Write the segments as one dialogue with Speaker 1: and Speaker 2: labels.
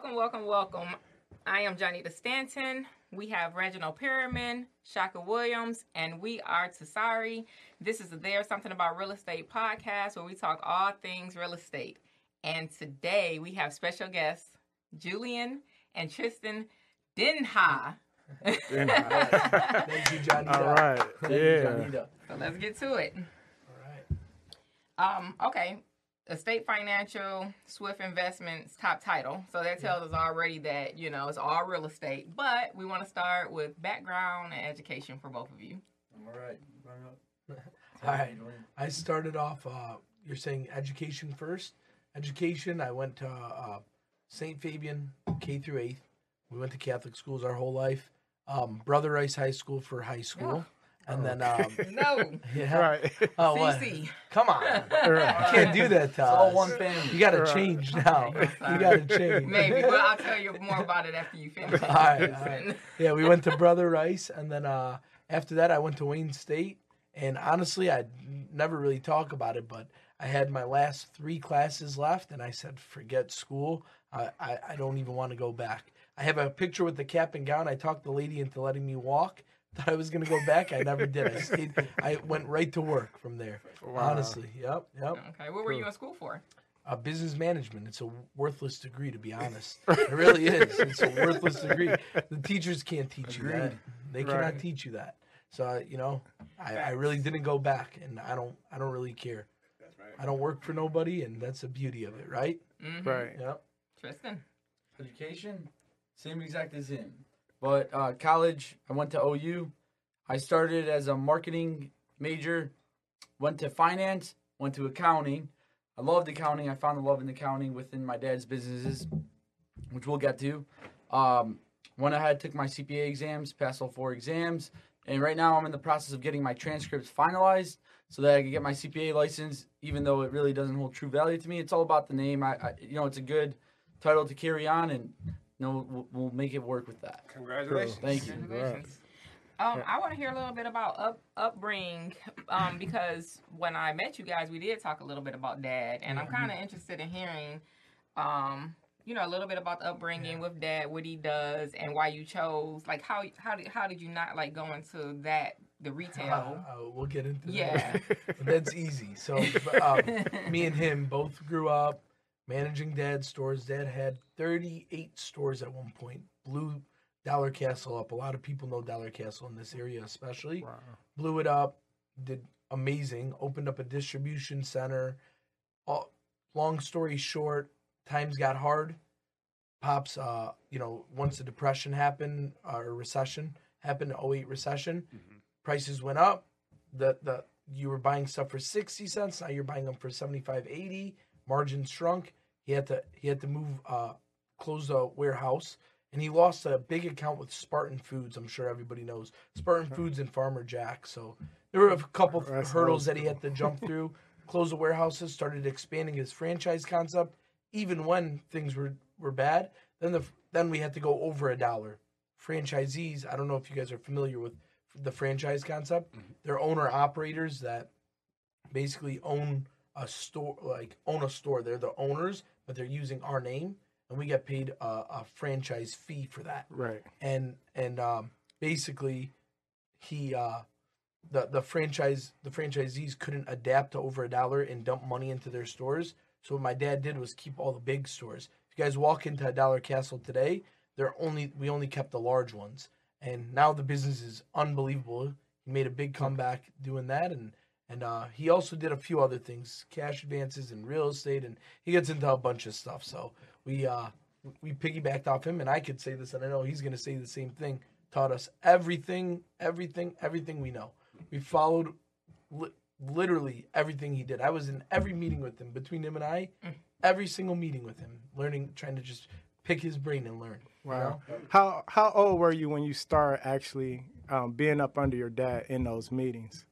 Speaker 1: Welcome, welcome, welcome. I am Johnita Stanton. We have Reginald Perriman, Shaka Williams, and we are Tasari. This is the There's Something About Real Estate podcast where we talk all things real estate. And today we have special guests, Julian and Tristan Denha.
Speaker 2: Thank you, Johnny.
Speaker 3: All right.
Speaker 2: Thank you,
Speaker 3: Yeah.
Speaker 2: Johnita.
Speaker 1: So let's get to it.
Speaker 2: All right.
Speaker 1: Um, okay. Estate Financial, Swift Investments, top title. So that tells us already that, you know, it's all real estate. But we want to start with background and education for both of you.
Speaker 4: All right. Bring up.
Speaker 2: All right. I started off. Uh, you're saying education first. Education. I went to uh, St. Fabian K through eighth. We went to Catholic schools our whole life. Um, Brother Rice High School for high school, and then um,
Speaker 1: No.
Speaker 2: yeah.
Speaker 3: Right.
Speaker 2: Oh, what? Come on. You
Speaker 3: right.
Speaker 2: can't do that to
Speaker 4: It's all one family.
Speaker 2: You got to
Speaker 3: Right.
Speaker 2: change now.
Speaker 1: Okay,
Speaker 2: You got to change.
Speaker 1: Maybe, but I'll tell you more about it after you finish.
Speaker 2: All right, all right. Yeah, we went to Brother Rice, and then uh, after that, I went to Wayne State. And honestly, I never really talk about it, but I had my last three classes left, and I said, forget school. I, I, I don't even want to go back. I have a picture with the cap and gown. I talked the lady into letting me walk. Thought I was going to go back. I never did. I stayed. I went right to work from there.
Speaker 3: Wow.
Speaker 2: Honestly, yep, yep.
Speaker 1: Okay, what were you in school for?
Speaker 2: Uh, business management. It's a worthless degree, to be honest. It really is. It's a worthless degree. The teachers can't teach you that.
Speaker 4: Agreed.
Speaker 2: They cannot
Speaker 3: Right.
Speaker 2: teach you that. So uh, you know, I, I really didn't go back, and I don't. I don't really care. That's right. I don't work for nobody, and that's the beauty of it, right?
Speaker 1: Mm-hmm.
Speaker 3: Right.
Speaker 2: Yep.
Speaker 1: Tristan.
Speaker 4: Education, same exact as him. But uh, college, I went to OU. I started as a marketing major, went to finance, went to accounting. I loved accounting. I found the love in accounting within my dad's businesses, which we'll get to. Um, went ahead, took my CPA exams, passed all four exams, and right now I'm in the process of getting my transcripts finalized so that I can get my CPA license. Even though it really doesn't hold true value to me, it's all about the name. I, I you know, it's a good title to carry on, and you know, we'll, we'll make it work with that.
Speaker 3: Congratulations.
Speaker 4: Thank you.
Speaker 1: Congratulations. Um, I want to hear a little bit about up upbringing, um, because when I met you guys, we did talk a little bit about dad, and I'm kind of interested in hearing, um, you know, a little bit about the upbringing with dad, what he does, and why you chose, like, how how did how did you not like go into that the
Speaker 2: Uh,
Speaker 1: retail?
Speaker 2: uh, we'll get into
Speaker 1: Yeah.
Speaker 2: that. Yeah, that's easy. So, um, me and him both grew up managing dad's stores. Dad had 38 stores at one point. Blew Dollar Castle up. A lot of people know Dollar Castle in this area, especially.
Speaker 3: Wow.
Speaker 2: Blew it up. Did amazing. Opened up a distribution center. All, long story short, times got hard. Pops, uh, you know, once the depression happened uh, or recession happened, 08 recession, prices went up. The the you were buying stuff for 60 cents, now you're buying them for 75, 80. Margins shrunk. He had to he had to move uh close the warehouse and he lost a big account with Spartan Foods. I'm sure everybody knows Spartan Foods and Farmer Jack. So there were a couple
Speaker 3: That's
Speaker 2: hurdles that he had to jump through. Closed the warehouses, started expanding his franchise concept, even when things were, were bad. Then the then we had to go over a dollar. Franchisees, I don't know if you guys are familiar with the franchise concept. They're owner operators that basically own a store, like own a store. They're the owners, but they're using our name, and we get paid a, a franchise fee for that
Speaker 3: Right.
Speaker 2: and and um, basically he uh, the the franchise the franchisees couldn't adapt to over a dollar and dump money into their stores. So what my dad did was keep all the big stores. If you guys walk into a Dollar Castle today, they're only we only kept the large ones, and now the business is unbelievable. He made a big comeback doing that, and and uh, he also did a few other things, cash advances and real estate, and he gets into a bunch of stuff. So we uh, we piggybacked off him, and I could say this, and I know he's going to say the same thing. Taught us everything, everything, everything we know. We followed li- literally everything he did. I was in every meeting with him, between him and I, every single meeting with him, learning, trying to just pick his brain and learn. you
Speaker 3: Wow.
Speaker 2: know?
Speaker 3: How how old were you when you started actually um, being up under your dad in those meetings?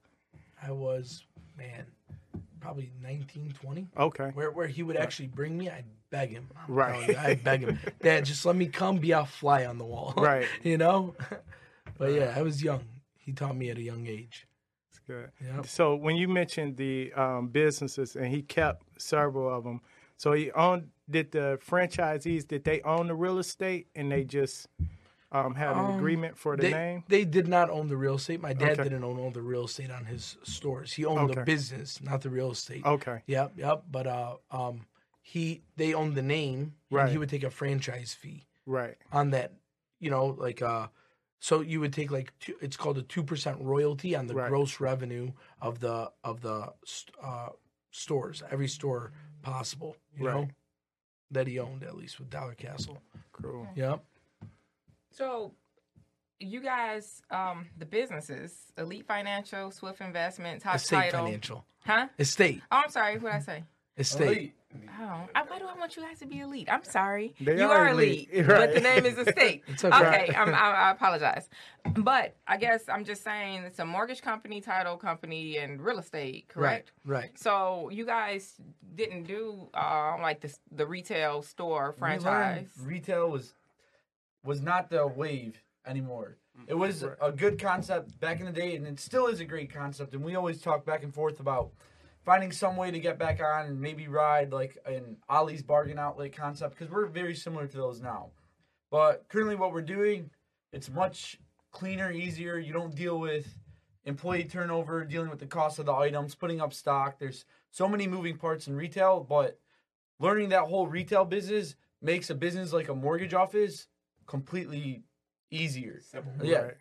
Speaker 2: I was, man, probably 19, 20.
Speaker 3: Okay.
Speaker 2: Where, where he would actually bring me, I'd beg him. I'm
Speaker 3: right.
Speaker 2: You, I'd beg him. Dad, just let me come be a fly on the wall.
Speaker 3: Right.
Speaker 2: you know? But yeah, I was young. He taught me at a young age.
Speaker 3: That's good.
Speaker 2: Yep.
Speaker 3: So when you mentioned the um, businesses and he kept several of them, So he owned. Did the franchisees did they own the real estate and they just um, had an
Speaker 2: Um,
Speaker 3: agreement for the
Speaker 2: they,
Speaker 3: name?
Speaker 2: they did not own the real estate. My dad
Speaker 3: Okay.
Speaker 2: didn't own all the real estate on his stores. He owned the business, not the real estate.
Speaker 3: Okay.
Speaker 2: Yep, yep. But uh, um, he they owned the name. And
Speaker 3: Right.
Speaker 2: he would take a franchise fee
Speaker 3: Right.
Speaker 2: on that. You know, like uh, so you would take like two, it's called a two percent royalty on the
Speaker 3: Right.
Speaker 2: gross revenue of the of the uh, stores, every store possible. You know, that he owned at least with Dollar Castle.
Speaker 3: Cool.
Speaker 2: Yep.
Speaker 1: So, you guys, um, the businesses, Elite Financial, Swift Investments, Hot
Speaker 2: Estate
Speaker 1: Title,
Speaker 2: financial.
Speaker 1: huh?
Speaker 2: Estate.
Speaker 1: Oh, I'm sorry. What I say?
Speaker 2: Estate.
Speaker 4: Elite.
Speaker 1: Oh, I, why do I want you guys to be elite? I'm sorry.
Speaker 3: They
Speaker 1: you
Speaker 3: are
Speaker 1: are elite,
Speaker 3: elite,
Speaker 1: but the name is estate.
Speaker 2: It's okay.
Speaker 1: okay, I'm, I, I apologize, but I guess I'm just saying it's a mortgage company, title company, and real estate, correct?
Speaker 2: Right. Right.
Speaker 1: So you guys didn't do um, like the the retail store franchise.
Speaker 4: Retail was was not the wave anymore. Mm-hmm. It was a good concept back in the day, and it still is a great concept. And we always talk back and forth about finding some way to get back on and maybe ride like an Ollie's bargain outlet concept because we're very similar to those now. But currently, what we're doing, it's much cleaner, easier. You don't deal with employee turnover, dealing with the cost of the items, putting up stock. There's so many moving parts in retail, but learning that whole retail business makes a business like a mortgage office completely easier. Yeah,
Speaker 3: Right.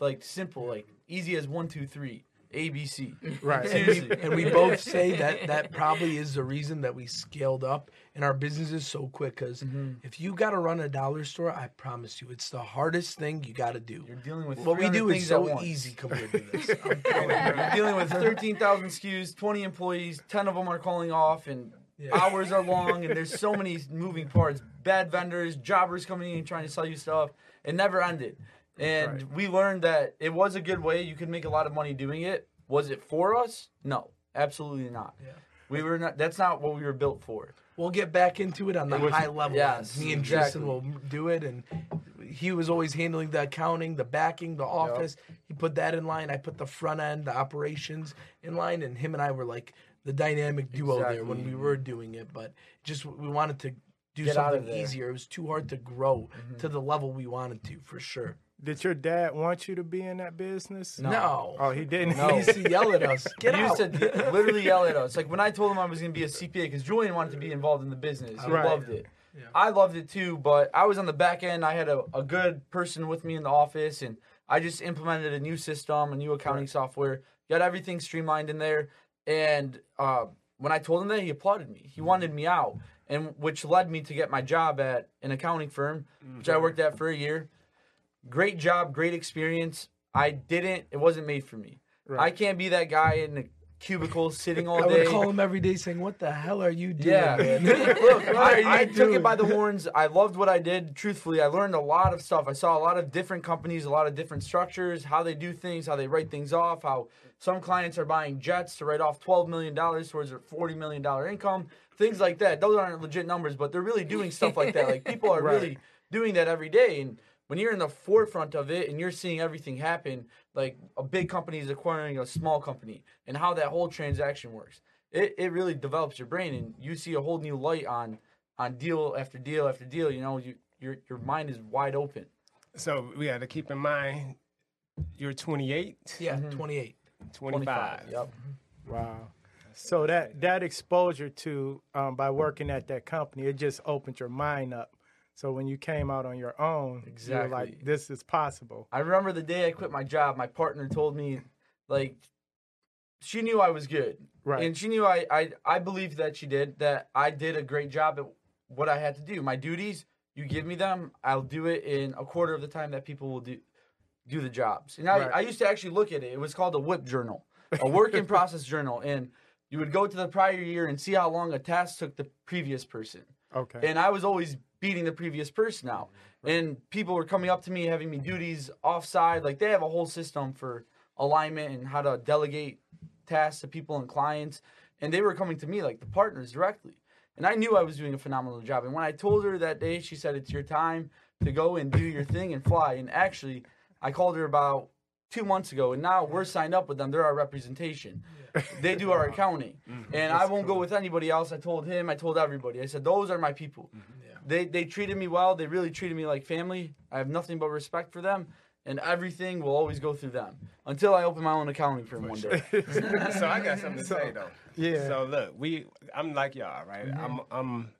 Speaker 4: like simple, like easy as one, two, three, ABC.
Speaker 3: Right.
Speaker 4: Seriously.
Speaker 2: and we both say that that probably is the reason that we scaled up in our businesses so quick. Because
Speaker 4: Mm-hmm.
Speaker 2: if you got to run a dollar store, I promise you, it's the hardest thing you got to do.
Speaker 4: You're dealing with
Speaker 2: What we do is so easy compared to this. I'm you.
Speaker 4: You're dealing with 13,000 SKUs, 20 employees, 10 of them are calling off, and
Speaker 2: Yeah.
Speaker 4: hours are long, and there's so many moving parts. Bad vendors, jobbers coming in trying to sell you stuff. It never ended. And
Speaker 3: Right.
Speaker 4: we learned that it was a good way. You could make a lot of money doing it. Was it for us? No, absolutely not.
Speaker 2: Yeah.
Speaker 4: We were not. That's not what we were built for.
Speaker 2: We'll get back into it on the
Speaker 4: was-
Speaker 2: high level.
Speaker 4: yes,
Speaker 2: Me and
Speaker 4: exactly.
Speaker 2: Tristan will do it, and he was always handling the accounting, the backing, the office. He put that in line. I put the front end, the operations in line, and him and I were like the dynamic duo there when we were doing it. But just we wanted to do
Speaker 4: Get
Speaker 2: something.
Speaker 4: Mm-hmm.
Speaker 2: easier. It was too hard to grow to the level we wanted to, for sure.
Speaker 3: Did your dad want you to be in that business?
Speaker 2: No,
Speaker 3: Oh, he didn't.
Speaker 4: No.
Speaker 2: he used to yell at us. Get
Speaker 4: he
Speaker 2: out.
Speaker 4: used to literally yell at us. Like when I told him I was going to be a CPA, because Julian wanted to be involved in the business. He
Speaker 3: Right.
Speaker 4: loved it.
Speaker 2: Yeah.
Speaker 4: I loved it too, but I was on the back end. I had a, a good person with me in the office, and I just implemented a new system, a new accounting software, got everything streamlined in there. And uh, when I told him that, he applauded me. He wanted me out, and which led me to get my job at an accounting firm, which I worked at for a year. Great job, great experience. I didn't. It wasn't made for me. I can't be that guy in the cubicle sitting all
Speaker 2: I
Speaker 4: day.
Speaker 2: would call him every day saying, "What the hell are you doing,
Speaker 4: Yeah,
Speaker 2: man?
Speaker 4: look, I, I took it by the horns. I loved what I did. Truthfully, I learned a lot of stuff. I saw a lot of different companies, a lot of different structures, how they do things, how they write things off, how some clients are buying jets to write off twelve million dollars towards their forty million dollar income, things like that. Those aren't legit numbers, but they're really doing stuff like that. Like people are
Speaker 3: Right.
Speaker 4: really doing that every day, and when you're in the forefront of it and you're seeing everything happen, like a big company is acquiring a small company and how that whole transaction works, it, it really develops your brain and you see a whole new light on on deal after deal after deal. You know, you your your mind is wide open.
Speaker 5: So we got to keep in mind you're 28,
Speaker 2: Yeah, 28.
Speaker 5: 25.
Speaker 4: Yep.
Speaker 3: Wow. So that that exposure to um, by working at that company, it just opened your mind up. So when you came out on your own, you were like, "This is possible."
Speaker 4: I remember the day I quit my job. My partner told me, like, she knew I was good,
Speaker 3: Right.
Speaker 4: and she knew I I I believed that she did that I did a great job at what I had to do. My duties, you give me them, I'll do it in a quarter of the time that people will do do the jobs. And I,
Speaker 3: Right.
Speaker 4: I used to actually look at it. It was called a WIP journal, a work in process journal, and you would go to the prior year and see how long a task took the previous person.
Speaker 3: Okay.
Speaker 4: And I was always beating the previous person out. And people were coming up to me, having me duties offside. Like they have a whole system for alignment and how to delegate tasks to people and clients. And they were coming to me, like the partners, directly. And I knew I was doing a phenomenal job. And when I told her that day, she said, It's your time to go and do your thing and fly. And actually, I called her about two months ago, and now we're signed up with them. They're our representation. They do our accounting, mm-hmm. and I won't go with anybody else. I told him, I told everybody. I said those are my people. Mm-hmm. They they treated me well. They really treated me like family. I have nothing but respect for them, and everything will always go through them until I open my own accounting firm one day.
Speaker 5: so I got something to say though.
Speaker 3: Yeah.
Speaker 5: So look, we I'm like y'all, right? I'm I'm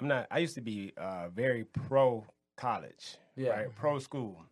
Speaker 5: I'm not I used to be uh very pro college.
Speaker 4: Yeah.
Speaker 5: Right? Pro school.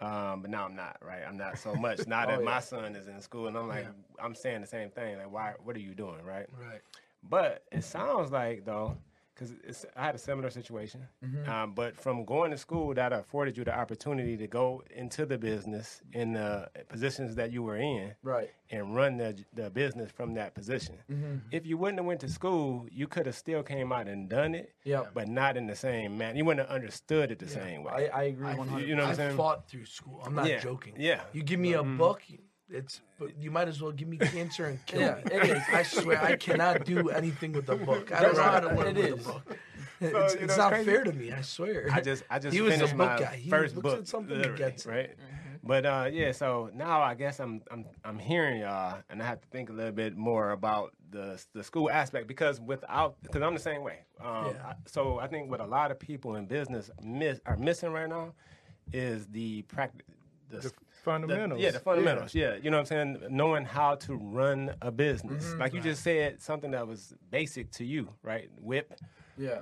Speaker 5: Um, but now I'm not, right? I'm not so much. Now that
Speaker 4: Oh,
Speaker 5: my son is in school and I'm like I'm saying the same thing. Like why what are you doing, right?
Speaker 2: Right.
Speaker 5: But it sounds like though, because I had a similar situation.
Speaker 4: Mm-hmm.
Speaker 5: Um, but from going to school, that afforded you the opportunity to go into the business in the positions that you were in,
Speaker 4: Right.
Speaker 5: and run the the business from that position.
Speaker 4: Mm-hmm.
Speaker 5: If you wouldn't have went to school, you could have still came out and done it,
Speaker 4: Yep.
Speaker 5: but not in the same manner. You wouldn't have understood it the same way.
Speaker 4: I agree
Speaker 2: I,
Speaker 4: one hundred.
Speaker 5: you know what I'm
Speaker 2: I
Speaker 5: saying?
Speaker 2: fought through school. I'm not
Speaker 5: Yeah.
Speaker 2: joking.
Speaker 5: Yeah.
Speaker 2: You give me a book, it's but you might as well give me cancer and kill
Speaker 4: Yeah,
Speaker 2: me.
Speaker 4: it is.
Speaker 2: I swear I cannot do anything with a book. I don't know how to learn
Speaker 4: It
Speaker 2: with
Speaker 4: is.
Speaker 2: a book.
Speaker 5: So,
Speaker 2: it's
Speaker 5: you know,
Speaker 2: it's not
Speaker 5: crazy.
Speaker 2: fair to me. I swear.
Speaker 5: I just I just
Speaker 2: He was a
Speaker 5: finished
Speaker 2: book
Speaker 5: my
Speaker 2: guy. He
Speaker 5: first
Speaker 2: looks
Speaker 5: book,
Speaker 2: at something, he
Speaker 5: literally,
Speaker 2: gets
Speaker 5: right? But uh, yeah, so now I guess I'm I'm I'm hearing y'all, and I have to think a little bit more about the the school aspect because without because I'm the same way. Um,
Speaker 2: Yeah.
Speaker 5: I- so I think what a lot of people in business miss are missing right now is the practice. The,
Speaker 3: The
Speaker 5: the-
Speaker 3: fundamentals.
Speaker 5: yeah, the fundamentals. Yeah. you know what I'm saying? Knowing how to run a business.
Speaker 2: Mm-hmm.
Speaker 5: like you just said, something that was basic to you, right? Whip.
Speaker 4: Yeah.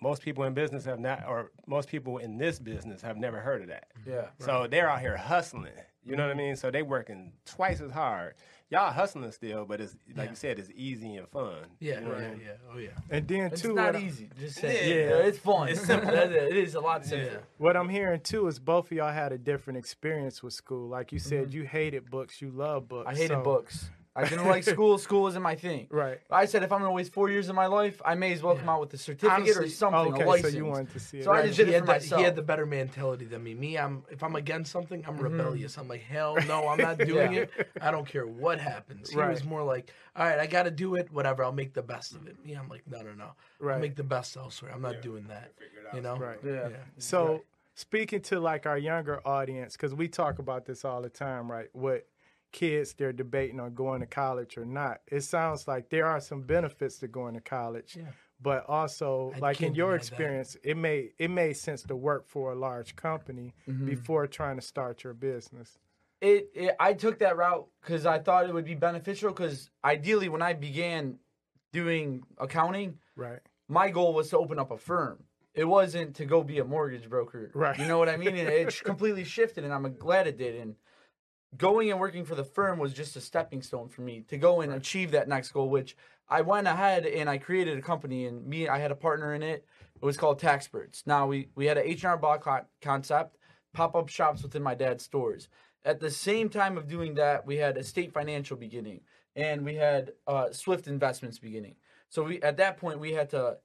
Speaker 5: Most people in business have not, or most people in this business have never heard of that.
Speaker 4: Yeah.
Speaker 5: So they're out here hustling. You know what I mean? So they working twice as hard. Y'all hustling still, but it's like
Speaker 2: Yeah.
Speaker 5: you said, it's easy and fun.
Speaker 2: Yeah,
Speaker 5: You know what I
Speaker 2: yeah,
Speaker 5: mean?
Speaker 2: yeah. Oh yeah.
Speaker 3: And then
Speaker 4: It's
Speaker 3: too, it's
Speaker 4: not
Speaker 3: what, I-
Speaker 4: easy. Just saying.
Speaker 5: Yeah.
Speaker 4: Yeah. It's fun. It's simple. it is a lot simpler.
Speaker 3: what I'm hearing too is both of y'all had a different experience with school. Like you
Speaker 2: Mm-hmm.
Speaker 3: said, you hated books, you love books.
Speaker 4: I hated
Speaker 3: so-
Speaker 4: books. I didn't like school. School wasn't my thing.
Speaker 3: Right.
Speaker 4: I said if I'm gonna waste four years of my life, I may as well come out with a certificate or something,
Speaker 3: Okay,
Speaker 4: a license.
Speaker 3: so you wanted to see it.
Speaker 4: So I just did
Speaker 2: he,
Speaker 4: it
Speaker 2: had
Speaker 4: for
Speaker 2: the,
Speaker 4: myself.
Speaker 2: he had the better mentality than me. Me, I'm if I'm against something, I'm mm-hmm. rebellious. I'm like, hell no, I'm not doing
Speaker 4: Yeah.
Speaker 2: it. I don't care what happens. He
Speaker 3: Right.
Speaker 2: was more like, all right, I got to do it. Whatever, I'll make the best of it. Mm-hmm. Me, I'm like, no, no, no. I'll
Speaker 3: Right.
Speaker 2: make the best elsewhere. I'm not doing that. You know.
Speaker 3: Right.
Speaker 4: Yeah.
Speaker 3: So speaking to like our younger audience, because we talk about this all the time, right? What kids they're debating on going to college or not. It sounds like there are some benefits to going to college.
Speaker 2: Yeah.
Speaker 3: But also,
Speaker 2: I
Speaker 3: like in your
Speaker 2: deny that.
Speaker 3: experience, it made it made sense to work for a large company
Speaker 2: Mm-hmm.
Speaker 3: before trying to start your business.
Speaker 4: it, it I took that route because I thought it would be beneficial. Because ideally, when I began doing accounting,
Speaker 3: Right.
Speaker 4: my goal was to open up a firm. It wasn't to go be a mortgage broker.
Speaker 3: Right.
Speaker 4: You know what I mean? And it completely shifted, and I'm glad it did. And going and working for the firm was just a stepping stone for me to go and achieve that next goal. Which I went ahead and I created a company, and me, I had a partner in it. It was called Taxperts. Now we we had an H&R Block co- concept, pop up shops within my dad's stores. At the same time of doing that, we had Estate Financial beginning, and we had uh, Swift Investments beginning. So we at that point we had to,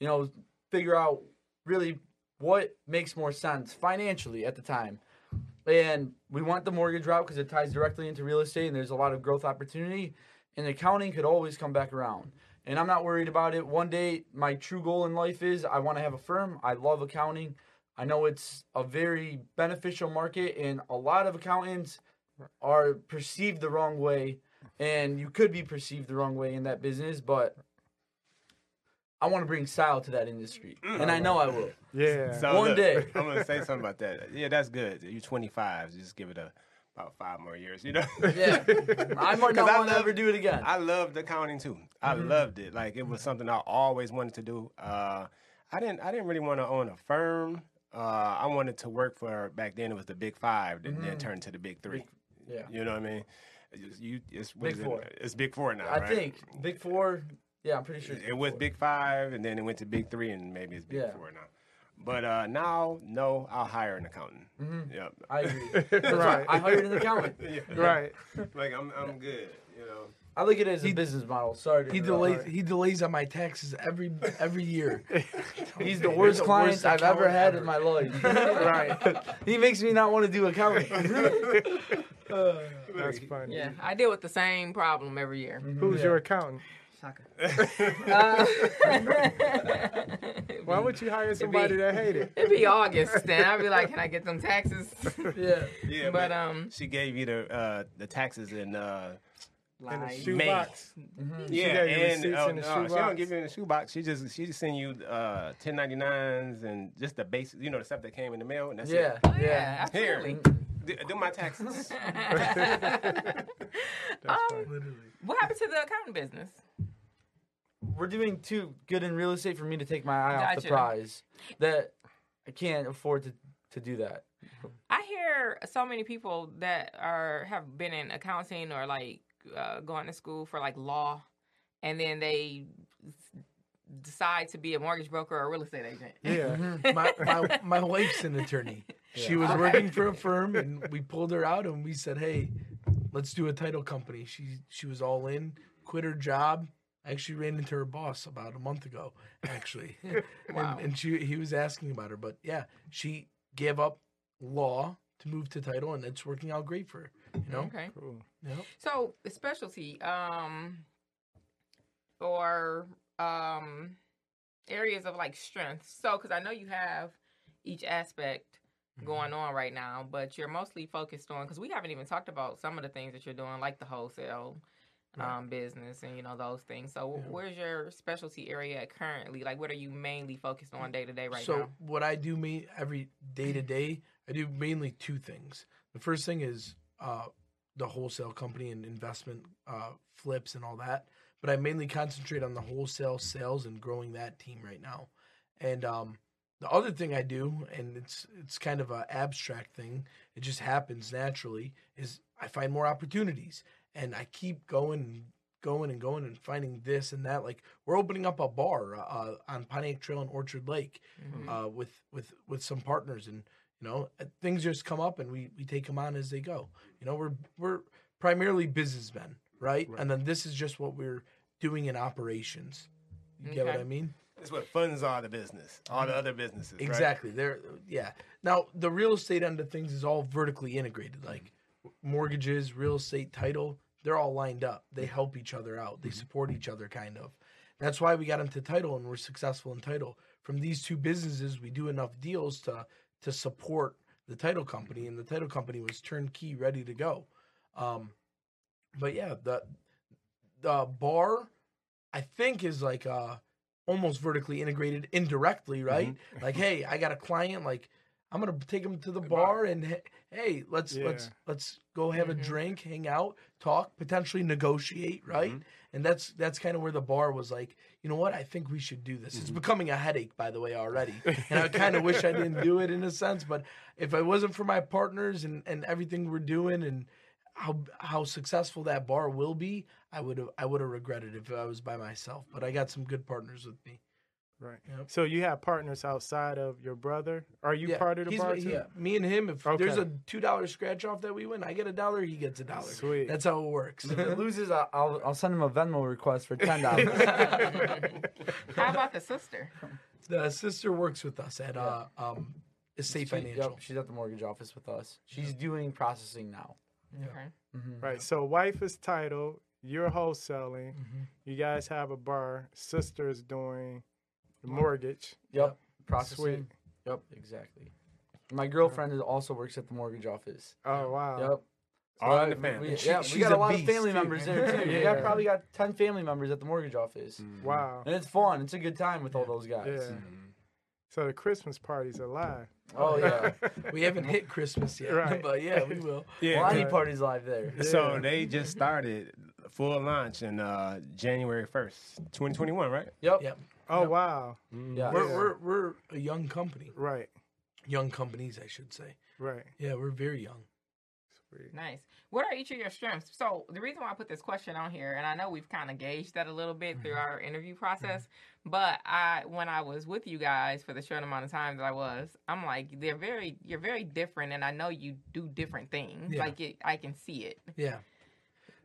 Speaker 4: you know, figure out really what makes more sense financially at the time. And we want the mortgage route because it ties directly into real estate and there's a lot of growth opportunity. And accounting could always come back around. And I'm not worried about it. One day, my true goal in life is I want to have a firm. I love accounting. I know it's a very beneficial market, and a lot of accountants are perceived the wrong way. And you could be perceived the wrong way in that business, but I want to bring style to that industry. And I know I will.
Speaker 3: Yeah.
Speaker 5: So
Speaker 4: One
Speaker 5: look,
Speaker 4: day.
Speaker 5: I'm gonna say something about that. Yeah, that's good. You're 25. Just give it a about five more years. You know.
Speaker 4: Yeah. I might
Speaker 5: 'Cause
Speaker 4: not
Speaker 5: I
Speaker 4: want to
Speaker 5: love-
Speaker 4: ever do it again.
Speaker 5: I loved accounting too. I loved it. Like it was something I always wanted to do. Uh, I didn't. I didn't really want to own a firm. Uh, I wanted to work for back then. It was the Big Five, that then turned to the Big Three.
Speaker 4: yeah.
Speaker 5: You know what I mean? It's, you, it's
Speaker 4: Big
Speaker 5: it?
Speaker 4: Four.
Speaker 5: It's Big Four now.
Speaker 4: I
Speaker 5: right?
Speaker 4: think Big Four. Yeah, I'm pretty sure. it's
Speaker 5: it was
Speaker 4: Four.
Speaker 5: Big Five, and then it went to Big Three, and maybe it's Big
Speaker 4: Yeah.
Speaker 5: Four now. But uh, now, no, I'll hire an accountant. Mm-hmm. Yep.
Speaker 4: I agree. Right.
Speaker 3: Right.
Speaker 4: I hired an accountant.
Speaker 3: Right.
Speaker 5: like I'm, I'm good. You know.
Speaker 4: I look at it as a business model. Sorry. To
Speaker 2: He
Speaker 4: interrupt.
Speaker 2: delays. He delays on my taxes every every year.
Speaker 4: He's the worst client
Speaker 2: worst
Speaker 4: I've ever had
Speaker 2: ever.
Speaker 4: in my life.
Speaker 3: right.
Speaker 4: he makes me not want to do accounting.
Speaker 3: Uh, That's funny.
Speaker 1: Yeah, I deal with the same problem every year. Mm-hmm.
Speaker 3: Who's your accountant?
Speaker 1: Uh,
Speaker 3: Why would you hire somebody that hate it?
Speaker 1: It'd be August, then I'd be like, "Can I get them taxes?"
Speaker 2: Yeah.
Speaker 5: Yeah,
Speaker 1: but um,
Speaker 5: she gave you the uh, the taxes in uh,
Speaker 3: In the
Speaker 1: like,
Speaker 3: shoebox.
Speaker 5: yeah,
Speaker 3: gave you
Speaker 5: and
Speaker 3: receipts
Speaker 5: uh,
Speaker 3: in the
Speaker 5: no, she don't give you in the shoebox. She just she just send you uh, 1099s and just the basic, you know, the stuff that came in the mail, and that's
Speaker 4: Yeah,
Speaker 5: it.
Speaker 1: oh, yeah,
Speaker 4: yeah.
Speaker 1: absolutely.
Speaker 5: Do, do my taxes.
Speaker 1: um, what happened to the accounting business?
Speaker 4: We're doing too good in real estate for me to take my eye off the prize. That I can't afford to, to do that.
Speaker 1: I hear so many people that are have been in accounting or like uh, going to school for like law, and then they decide to be a mortgage broker or a real estate agent.
Speaker 3: Yeah.
Speaker 2: my, my my wife's an attorney. She was working for a firm, and we pulled her out, and we said, "Hey, let's do a title company." She she was all in, quit her job. I actually ran into her boss about a month ago, actually,
Speaker 1: Wow.
Speaker 2: and, and she he was asking about her, but yeah, she gave up law to move to title, and it's working out great for her. You know,
Speaker 1: Okay.
Speaker 3: Cool.
Speaker 2: Yep.
Speaker 1: So the specialty, um, or um, areas of like strength. So, because I know you have each aspect going on right now, but you're mostly focused on because we haven't even talked about some of the things that you're doing, like the wholesale Um, business and you know those things. So,
Speaker 2: Yeah.
Speaker 1: where's your specialty area currently? Like, what are you mainly focused on day to day right
Speaker 2: so
Speaker 1: now?
Speaker 2: So, what I do me every day to day, I do mainly two things. The first thing is uh, the wholesale company and investment uh, flips and all that. But I mainly concentrate on the wholesale sales and growing that team right now. And um, the other thing I do, and it's it's kind of an abstract thing, it just happens naturally, is I find more opportunities and I keep going and going and going and finding this and that. Like we're opening up a bar uh, on Pontiac Trail in Orchard Lake
Speaker 1: Mhm.
Speaker 2: uh, with with with some partners, and you know uh, things just come up and we we take them on as they go. You know we're we're primarily businessmen, right?
Speaker 3: Right.
Speaker 2: And then this is just what we're doing in operations. You get what I mean?
Speaker 5: That's what funds are the business, all the other businesses. right?
Speaker 2: Exactly. There, yeah. Now the real estate end of things is all vertically integrated. Like mortgages, real estate, title, they're all lined up. They help each other out. They support each other, kind of. That's why we got into title and we're successful in title. From these two businesses, we do enough deals to to support the title company, and the title company was turnkey, ready to go. Um, but yeah, the the bar, I think, is like uh almost vertically integrated indirectly, right? Like, hey, I got a client, like I'm gonna take him to the bar and hey, let's let's let's go have
Speaker 1: Mhm.
Speaker 2: a drink, hang out, talk, potentially negotiate, right? And that's that's kind of where the bar was like, you know what? I think we should do this. It's becoming a headache, by the way, already. and I kind of wish I didn't do it in a sense, but if it wasn't for my partners and and everything we're doing and how how successful that bar will be, I would have I would have regretted if I was by myself. But I got some good partners with me.
Speaker 3: Right.
Speaker 2: Yep.
Speaker 3: So you have partners outside of your brother? Are you
Speaker 2: Yeah,
Speaker 3: part of the
Speaker 2: he's-
Speaker 3: bar
Speaker 2: he-
Speaker 3: too?
Speaker 2: me and him. If there's a two dollar scratch off that we win, I get a dollar. He gets a dollar.
Speaker 3: Sweet.
Speaker 2: That's how it works.
Speaker 4: If it loses, I'll, I'll I'll send him a Venmo request for ten dollars.
Speaker 1: How about the sister?
Speaker 2: the sister works with us at uh, um, Estate Financial.
Speaker 4: Yep, she's at the mortgage office with us. She's doing processing now.
Speaker 1: Okay.
Speaker 4: Mhm.
Speaker 3: Right. So wife is title, you're wholesaling,
Speaker 2: Mhm.
Speaker 3: you guys have a bar, sister is doing the mortgage.
Speaker 4: Yep. Processing.
Speaker 3: Sweet.
Speaker 4: Yep. Exactly. My girlfriend is also works at the mortgage office.
Speaker 3: Oh wow.
Speaker 4: Yep.
Speaker 5: All in the family.
Speaker 4: We,
Speaker 2: She-
Speaker 4: yeah, we got a,
Speaker 2: a
Speaker 4: lot of family
Speaker 2: too.
Speaker 4: members there too. We
Speaker 3: Yeah.
Speaker 4: got probably got ten family members at the mortgage office,
Speaker 3: Wow.
Speaker 4: and it's fun. It's a good time with all those guys.
Speaker 3: Yeah. So the Christmas party's alive.
Speaker 4: Oh yeah.
Speaker 2: We haven't hit Christmas yet,
Speaker 3: Right.
Speaker 2: but yeah, we will.
Speaker 5: Yeah.
Speaker 4: well, any
Speaker 3: right.
Speaker 4: parties live there.
Speaker 5: So
Speaker 3: Yeah.
Speaker 5: they just started full launch in uh, January first, twenty twenty one, right?
Speaker 4: Yep.
Speaker 2: Yep.
Speaker 3: Oh
Speaker 2: Yep.
Speaker 3: wow. Mm-hmm.
Speaker 4: Yeah.
Speaker 2: We're, we're we're a young company.
Speaker 3: Right.
Speaker 2: Young companies, I should say.
Speaker 3: Right.
Speaker 2: Yeah, we're very young.
Speaker 3: Sweet.
Speaker 1: Nice. What are each of your strengths? So the reason why I put this question on here, and I know we've kind of gauged that a little bit through mm-hmm. our interview process, mm-hmm. but I, when I was with you guys for the short amount of time that I was, I'm like, they're very, you're very different, and I know you do different things.
Speaker 2: Yeah.
Speaker 1: Like it, I can see it.
Speaker 2: Yeah.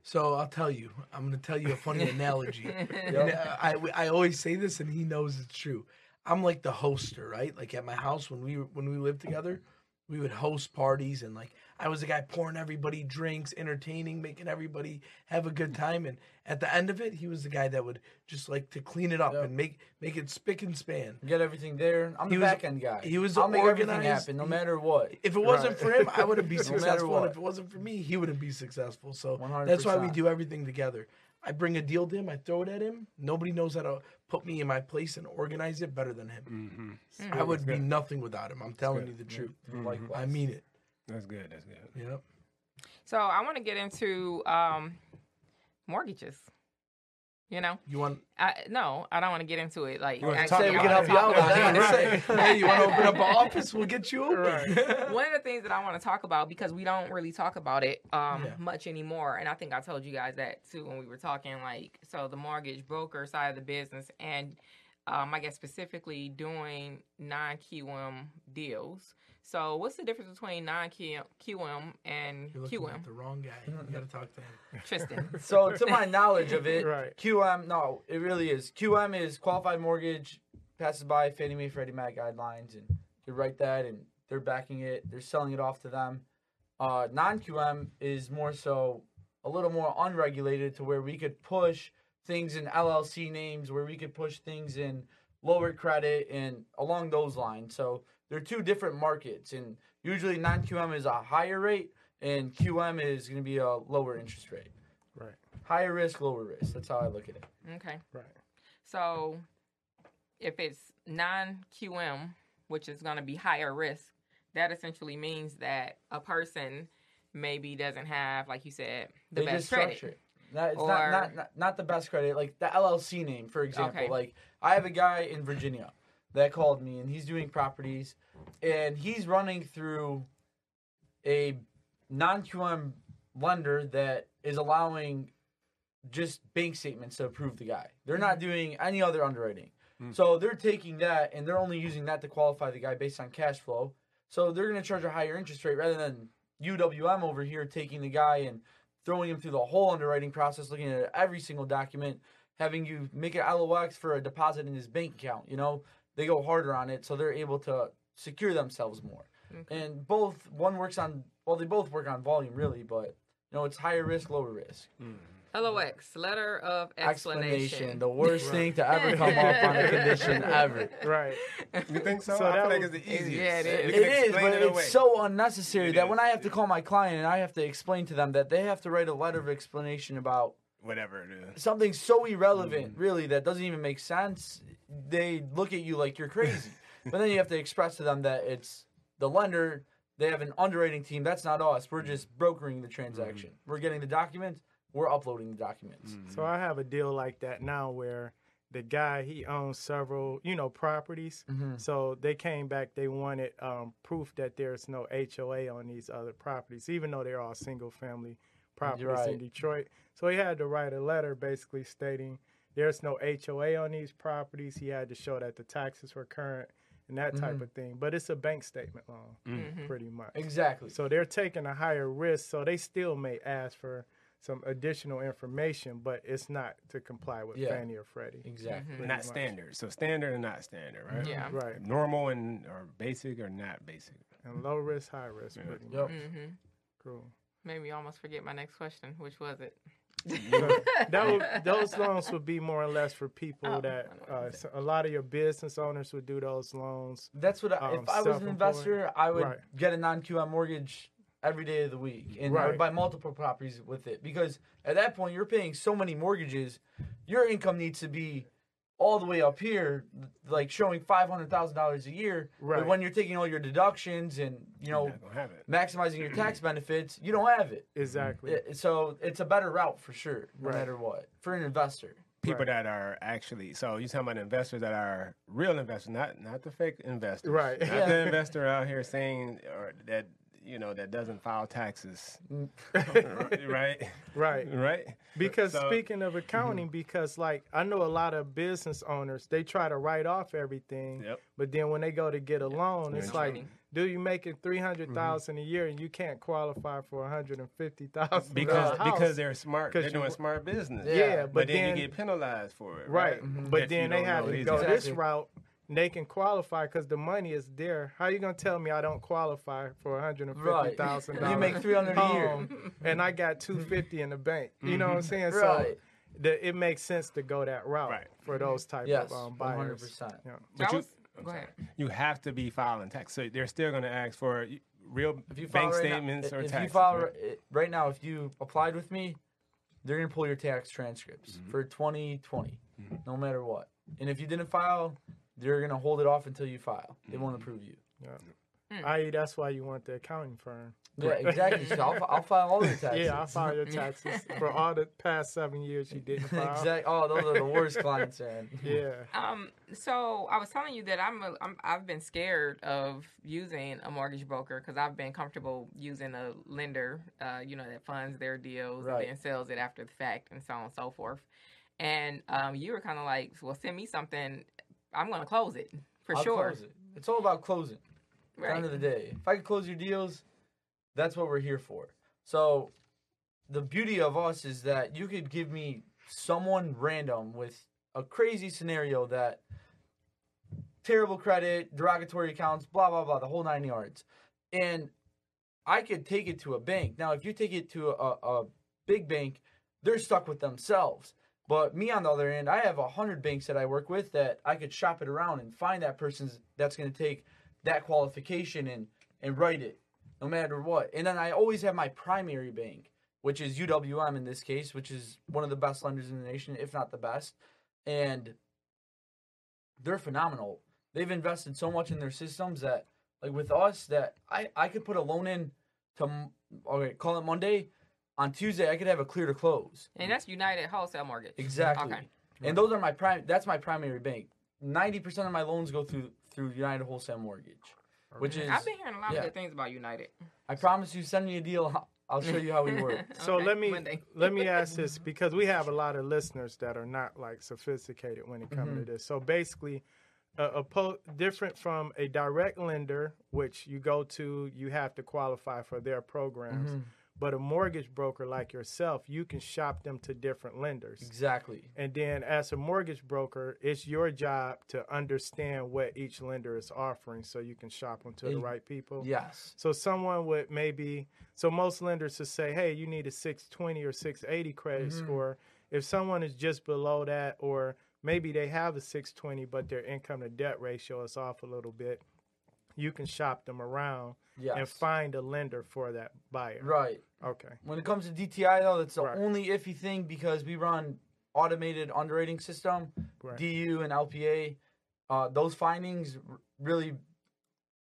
Speaker 2: So I'll tell you. I'm going to tell you a funny analogy.
Speaker 4: Yep.
Speaker 2: Uh, I, I always say this, and he knows it's true. I'm like the hoster, right? Like at my house when we when we lived together, we would host parties, and like I was the guy pouring everybody drinks, entertaining, making everybody have a good time. And at the end of it, he was the guy that would just like to clean it up
Speaker 4: Yep.
Speaker 2: and make make it spick and span.
Speaker 4: Get everything there. I'm
Speaker 2: He
Speaker 4: the
Speaker 2: was-
Speaker 4: back end guy.
Speaker 2: he was
Speaker 4: I'll make everything
Speaker 2: organized.
Speaker 4: happen no matter what.
Speaker 2: If it wasn't
Speaker 3: Right.
Speaker 2: for him, I wouldn't be
Speaker 4: matter
Speaker 2: successful. And if it wasn't for me, he wouldn't be successful. So
Speaker 4: 100%.
Speaker 2: that's why we do everything together. I bring a deal to him, I throw it at him. Nobody knows how to put me in my place and organize it better than him.
Speaker 5: Mm-hmm.
Speaker 2: I would be nothing without him. I'm telling you the truth.
Speaker 4: Likewise.
Speaker 2: I mean it.
Speaker 5: That's good. That's good.
Speaker 2: Yep.
Speaker 1: So I want to get into um, mortgages. You know,
Speaker 2: You want?
Speaker 1: I, no, I don't want to get into it. Like,
Speaker 5: You wanna
Speaker 1: actually,
Speaker 5: talk
Speaker 4: Say we can help you out with
Speaker 1: about-
Speaker 4: that.
Speaker 2: Hey, you want to open up an office? We'll get you open.
Speaker 1: One of the things that I want to talk about because we don't really talk about it um,
Speaker 2: Yeah.
Speaker 1: much anymore, and I think I told you guys that too when we were talking. Like, so the mortgage broker side of the business, and um, I guess specifically doing non QM deals. So, what's the difference between non QM and
Speaker 2: You're looking
Speaker 1: QM?
Speaker 2: at the wrong guy. You got to talk to him.
Speaker 1: Tristan.
Speaker 4: So, to my knowledge of it,
Speaker 3: Right.
Speaker 4: QM, no, it really is. QM is qualified mortgage, passes by Fannie Mae, Freddie Mac guidelines, and they write that, and they're backing it. They're selling it off to them. Uh, Non QM is more so a little more unregulated to where we could push things in LLC names, where we could push things in lower credit and along those lines. So they're two different markets, and usually non QM is a higher rate, and QM is going to be a lower interest rate.
Speaker 3: Right.
Speaker 4: Higher risk, lower risk. That's how I look at it.
Speaker 1: Okay.
Speaker 3: Right.
Speaker 1: So, if it's non QM, which is going to be higher risk, that essentially means that a person maybe doesn't have, like you said, the
Speaker 4: they
Speaker 1: best
Speaker 4: just
Speaker 1: credit.
Speaker 4: structure it. Not, it's
Speaker 1: Or-
Speaker 4: not, not, not not the best credit. Like the LLC name, for example.
Speaker 1: Okay.
Speaker 4: Like I have a guy in Virginia that called me, and he's doing properties, and he's running through a non QM lender that is allowing just bank statements to approve the guy. They're not mm-hmm. doing any other underwriting. Mm. So they're taking that and they're only using that to qualify the guy based on cash flow. So they're going to charge a higher interest rate rather than UWM over here taking the guy and throwing him through the whole underwriting process, looking at every single document, having you make an LOX for a deposit in his bank account. You know, they go harder on it, so they're able to secure themselves more. And both, one works on, well, they both work on volume really, but you know, it's higher risk, lower risk.
Speaker 1: LOX, letter of explanation.
Speaker 4: the worst thing to ever come up on a condition ever.
Speaker 3: Right.
Speaker 5: You think so?
Speaker 3: So
Speaker 5: I feel like it's the easiest.
Speaker 1: Yeah, it is.
Speaker 5: You
Speaker 4: It
Speaker 5: can
Speaker 4: is,
Speaker 5: explain
Speaker 4: but
Speaker 5: it
Speaker 4: it's so unnecessary
Speaker 5: It
Speaker 4: that
Speaker 5: is,
Speaker 4: when I have to call my client and I have to explain to them that they have to write a letter of explanation about
Speaker 5: whatever it is.
Speaker 4: something so irrelevant, really, that doesn't even make sense, they look at you like you're crazy. but then you have to express to them that it's the lender, they have an underwriting team. That's not us. We're just brokering the transaction. We're getting the documents, we're uploading the documents.
Speaker 3: So I have a deal like that now where the guy he owns several, you know, properties.
Speaker 4: Mhm.
Speaker 3: So they came back. They wanted um, proof that there's no HOA on these other properties, even though they're all single family properties
Speaker 4: right.
Speaker 3: in Detroit. So he had to write a letter basically stating there's no HOA on these properties. He had to show that the taxes were current and that type of thing. But it's a bank statement loan,
Speaker 1: Mm-hmm.
Speaker 3: pretty much.
Speaker 4: Exactly.
Speaker 3: So they're taking a higher risk. So they still may ask for some additional information, but it's not to comply with
Speaker 4: Yeah.
Speaker 3: Fannie or Freddie.
Speaker 4: Exactly.
Speaker 3: pretty
Speaker 5: Not
Speaker 3: much.
Speaker 5: standard. So standard and not standard, right?
Speaker 1: Yeah.
Speaker 3: Right.
Speaker 5: Normal and or basic or not basic.
Speaker 3: And low risk, high risk, pretty
Speaker 4: Yep.
Speaker 3: much.
Speaker 1: hmm
Speaker 3: Cool.
Speaker 1: Made me almost forget my next question, which was it?
Speaker 3: So that would, those loans would be more or less for people
Speaker 1: Oh,
Speaker 3: that
Speaker 1: I know what
Speaker 3: uh, so a lot of your business owners would do those loans.
Speaker 4: That's what I,
Speaker 3: Um,
Speaker 4: if I was an investor, I would
Speaker 3: Right.
Speaker 4: get a non-QM mortgage every day of the week, and I
Speaker 3: Right.
Speaker 4: would buy multiple properties with it because at that point you're paying so many mortgages, your income needs to be all the way up here, like showing five hundred thousand dollars a year.
Speaker 3: Right.
Speaker 4: But when you're taking all your deductions and you know
Speaker 5: have it.
Speaker 4: maximizing your tax benefits, you don't have it.
Speaker 3: Exactly.
Speaker 4: It- So it's a better route for sure, no
Speaker 3: Right.
Speaker 4: matter what, for an investor.
Speaker 5: People
Speaker 3: Right.
Speaker 5: that are actually so you talking about investors that are real investors, not not the fake investors,
Speaker 3: Right.
Speaker 5: Not
Speaker 4: Yeah.
Speaker 5: the investor out here saying or that you know that doesn't file taxes,
Speaker 4: Mm.
Speaker 5: right?
Speaker 3: Right.
Speaker 5: Right.
Speaker 3: Because
Speaker 5: So-
Speaker 3: speaking of accounting, because like I know a lot of business owners, they try to write off everything,
Speaker 5: Yep.
Speaker 3: but then when they go to get a loan,
Speaker 5: You're
Speaker 3: it's like, do you make it three hundred thousand a year and you can't qualify for hundred and fifty thousand?
Speaker 5: Because because they're smart,
Speaker 3: 'Cause
Speaker 5: they're
Speaker 3: you-
Speaker 5: doing smart business.
Speaker 3: yeah,
Speaker 4: Yeah,
Speaker 3: but,
Speaker 5: But, then,
Speaker 3: then
Speaker 5: you get penalized for it,
Speaker 3: right,
Speaker 5: right?
Speaker 3: but
Speaker 5: That
Speaker 3: then they have to go
Speaker 5: that-
Speaker 3: this route they can qualify because the money is there. How you gonna tell me I don't qualify for one hundred and fifty thousand dollars?
Speaker 4: You make 300 a year.
Speaker 3: and I got two fifty in the bank. You know what I'm saying? So the, it makes sense to go that route
Speaker 5: Right.
Speaker 3: for those type
Speaker 4: Yes,
Speaker 3: of um,
Speaker 4: one hundred
Speaker 3: buyers.
Speaker 4: percent.
Speaker 3: Yeah.
Speaker 5: But you-
Speaker 1: was- go ahead.
Speaker 5: You have to be filing tax, so they're still going to ask for real
Speaker 4: If you file
Speaker 5: bank
Speaker 4: right now-
Speaker 5: statements or
Speaker 4: if
Speaker 5: taxes.
Speaker 4: you file
Speaker 5: right?
Speaker 4: right now, if you applied with me, they're gonna pull your tax transcripts
Speaker 5: Mm-hmm.
Speaker 4: for 2020, no matter what. And if you didn't file, they're gonna hold it off until you file. They won't
Speaker 5: Mm-hmm.
Speaker 4: approve you. Yeah.
Speaker 3: I.e., that's why you want the accounting firm.
Speaker 4: Yeah, exactly. So I'll, I'll file all your taxes.
Speaker 3: Yeah, I'll file your taxes for all the past seven years you didn't file.
Speaker 4: exactly. Oh, those are the worst clients, man.
Speaker 3: Yeah.
Speaker 1: Um, so I was telling you that I'm, a, I'm I've been scared of using a mortgage broker because I've been comfortable using a lender, uh, you know, that funds their deals
Speaker 4: Right.
Speaker 1: and then sells it after the fact and so on and so forth. And um, you were kind of like, well, send me something. I'm gonna close it for
Speaker 4: I'll
Speaker 1: sure.
Speaker 4: close it. It's all about closing. At the end of the day, if I could close your deals, that's what we're here for. So, the beauty of us is that you could give me someone random with a crazy scenario that terrible credit, derogatory accounts, blah blah blah, the whole nine yards, and I could take it to a bank. Now, if you take it to a, a big bank, they're stuck with themselves. But me on the other end, I have a hundred banks that I work with that I could shop it around and find that person's that's going to take that qualification and and write it, no matter what. And then I always have my primary bank, which is UWM in this case, which is one of the best lenders in the nation, if not the best, and they're phenomenal. They've invested so much in their systems that, like with us, that I I could put a loan in to okay, call it Monday. On Tuesday, I could have a clear to close.
Speaker 1: And that's United Wholesale Mortgage.
Speaker 4: Exactly.
Speaker 1: Okay.
Speaker 4: And those are my prime. That's my primary bank. Ninety percent of my loans go through through United Wholesale Mortgage, which is.
Speaker 1: I've been hearing a lot
Speaker 4: yeah.
Speaker 1: of good things about United.
Speaker 4: I promise you, send me a deal. I'll- I'll show you how we work.
Speaker 3: So
Speaker 1: Okay,
Speaker 3: let me let me ask this because we have a lot of listeners that are not like sophisticated when it comes
Speaker 4: Mm-hmm.
Speaker 3: to this. So basically, a, a po- different from a direct lender, which you go to, you have to qualify for their programs.
Speaker 4: Mm-hmm.
Speaker 3: But a mortgage broker like yourself, you can shop them to different lenders.
Speaker 4: Exactly.
Speaker 3: And then as a mortgage broker, it's your job to understand what each lender is offering so you can shop them to the right people.
Speaker 4: Yes.
Speaker 3: So someone would maybe so most lenders would say, "Hey, you need a 620 or 680 credit
Speaker 4: Mm-hmm.
Speaker 3: score." If someone is just below that or maybe they have a 620 but their income to debt ratio is off a little bit, you can shop them around
Speaker 4: Yes.
Speaker 3: and find a lender for that buyer.
Speaker 4: Right.
Speaker 3: Okay.
Speaker 4: When it comes to DTI, though, that's the
Speaker 3: Right.
Speaker 4: only iffy thing because we run automated underwriting system,
Speaker 3: Right.
Speaker 4: DU and LPA. Uh, those findings really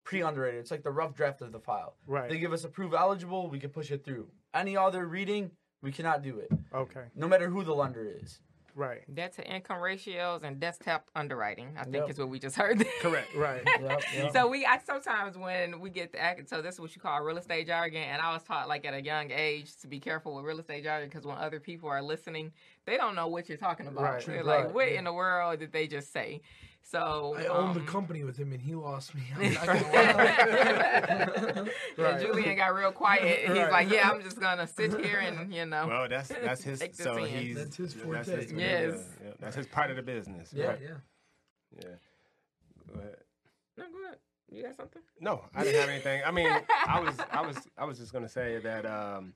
Speaker 4: pre-underrated. It's like the rough draft of the file.
Speaker 3: Right.
Speaker 4: They give us approve eligible, we can push it through. Any other reading, we cannot do it,
Speaker 3: Okay.
Speaker 4: no matter who the lender is.
Speaker 3: Right.
Speaker 1: Debt to income ratios and desktop underwriting. I think
Speaker 4: Yep.
Speaker 1: is what we just heard.
Speaker 5: Correct.
Speaker 3: Right.
Speaker 4: Yep, yep.
Speaker 1: So we, I sometimes when we get act, so this is what you call real estate jargon, and I was taught like at a young age to be careful with real estate jargon because when other people are listening, they don't know what you're talking about.
Speaker 3: Right.
Speaker 1: They're
Speaker 4: Right,
Speaker 1: like, what
Speaker 4: yeah.
Speaker 1: in the world did they just say? So
Speaker 2: I owned
Speaker 1: um,
Speaker 2: the company with him and he lost me. I'm not gonna lie.
Speaker 1: yeah,
Speaker 3: Right.
Speaker 1: Julian got real quiet. He's
Speaker 3: Right.
Speaker 1: like, yeah, I'm just gonna sit here and you know.
Speaker 5: Well, that's that's his.
Speaker 1: Take this
Speaker 5: so
Speaker 1: in.
Speaker 5: he's
Speaker 2: That's his
Speaker 5: That's his,
Speaker 1: Yes.
Speaker 5: yeah, that's his part of the business.
Speaker 4: Yeah.
Speaker 5: right?
Speaker 2: yeah.
Speaker 5: Yeah. Go ahead.
Speaker 1: no, go ahead. You got something?
Speaker 5: No, I didn't have anything. I mean, I was, I was, I was just gonna say that um,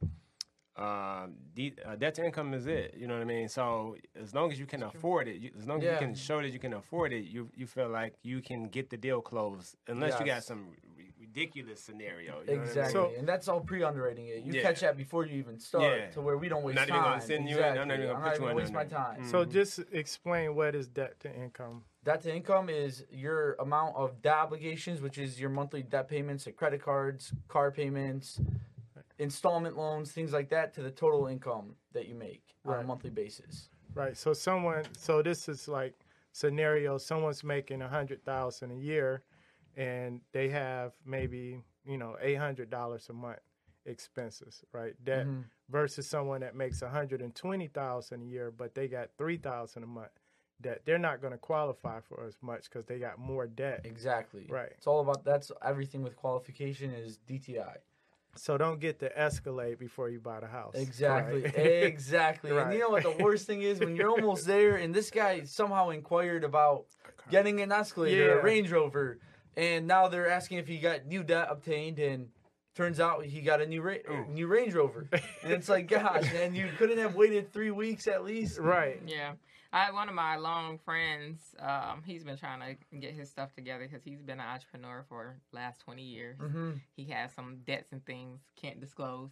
Speaker 5: um, de- uh, debt to income is it. You know what I mean? So as long as you can afford it, you, as long as
Speaker 4: Yeah.
Speaker 5: you can show that you can afford it, you you feel like you can get the deal closed, unless you got some r- ridiculous scenario. you know I mean?
Speaker 4: Exactly,
Speaker 3: So-
Speaker 4: and that's all pre-underwriting it. You
Speaker 5: Yeah.
Speaker 4: catch that before you even start,
Speaker 5: Yeah.
Speaker 4: to where we don't waste
Speaker 5: Not even
Speaker 4: time.
Speaker 5: gonna send you in, I'm not even gonna put you
Speaker 4: gonna
Speaker 5: in
Speaker 4: waste my time.
Speaker 3: So
Speaker 5: Mhm.
Speaker 3: just explain what is debt to income.
Speaker 4: Debt to income is your amount of debt obligations, which is your monthly debt payments, like credit cards, car payments, installment loans, things like that, to the total income that you make on a monthly basis.
Speaker 3: Right. So someone so this is like scenario someone's making a hundred thousand a year and they have maybe, you know, eight hundred dollars a month expenses, right? Debt
Speaker 4: Mhm.
Speaker 3: versus someone that makes a hundred and twenty thousand a year but they got three thousand a month debt. They're not gonna qualify for as much because they got more debt.
Speaker 4: Exactly.
Speaker 3: Right.
Speaker 4: It's all about that's everything with qualification is DTI.
Speaker 3: So don't get the Escalade before you buy the house.
Speaker 4: Exactly,
Speaker 3: Right.
Speaker 4: exactly. And you know what the worst thing is when you're almost there, and this guy somehow inquired about getting an Escalade or a Range Rover, and now they're asking if he got new debt obtained, and turns out he got a new ra- new Range Rover, and it's like, gosh, man, you couldn't have waited three weeks at least.
Speaker 3: right.
Speaker 1: Yeah. I one of my long friends, um, he's been trying to get his stuff together because he's been an entrepreneur for last twenty years.
Speaker 4: hmm
Speaker 1: He has some debts and things can't disclose,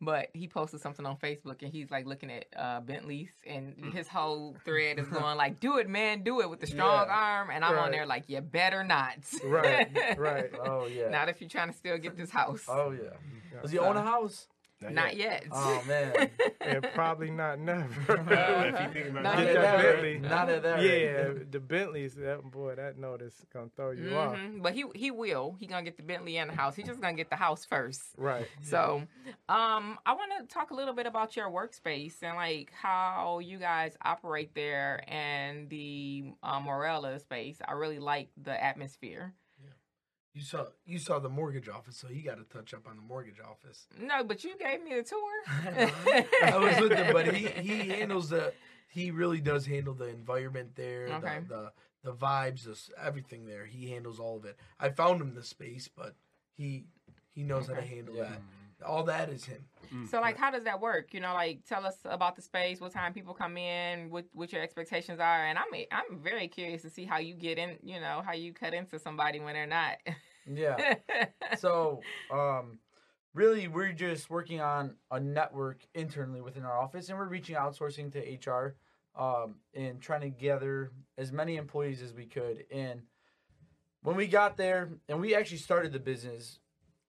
Speaker 1: but he posted something on Facebook and he's like looking at uh, Bentleys and his whole thread is going like, "Do it, man, do it with the strong
Speaker 4: Yeah.
Speaker 1: arm," and I'm on there like, "You better not."
Speaker 3: Right, right.
Speaker 4: Oh yeah.
Speaker 1: Not if you're trying to still get this house.
Speaker 4: oh yeah. Does he own a house?
Speaker 1: Not yet.
Speaker 4: Oh man.
Speaker 3: And probably not never.
Speaker 5: if you think about
Speaker 1: Not
Speaker 5: it.
Speaker 3: Get that
Speaker 4: that
Speaker 3: Bentley.
Speaker 4: Not at that
Speaker 3: yeah,
Speaker 4: rate.
Speaker 3: the Bentleys. That boy, that notice gonna throw you off.
Speaker 1: Mhm. But he he will. He gonna get the Bentley and the house. He's just gonna get the house first.
Speaker 3: Right.
Speaker 1: So, um, I want to talk a little bit about your workspace and like how you guys operate there and the uh, Morella space. I really like the atmosphere.
Speaker 2: You saw you saw the mortgage office, so you got to touch up on the mortgage office.
Speaker 1: No, but you gave me the tour.
Speaker 2: I was with him, but he he handles the he really does handle the environment there,
Speaker 1: Okay.
Speaker 2: the, the the vibes, the, everything there. He handles all of it. I found him the space, but he he knows how to handle
Speaker 4: Yeah.
Speaker 2: that. All that is him.
Speaker 1: So, like, how does that work? You know, like, tell us about the space, what time people come in, what what your expectations are, and I'm I'm very curious to see how you get in. You know, how you cut into somebody when they're not.
Speaker 4: Yeah. so um really we're just working on a network internally within our office and we're reaching outsourcing to hr um, and trying to gather as many employees as we could and when we got there and we actually started the business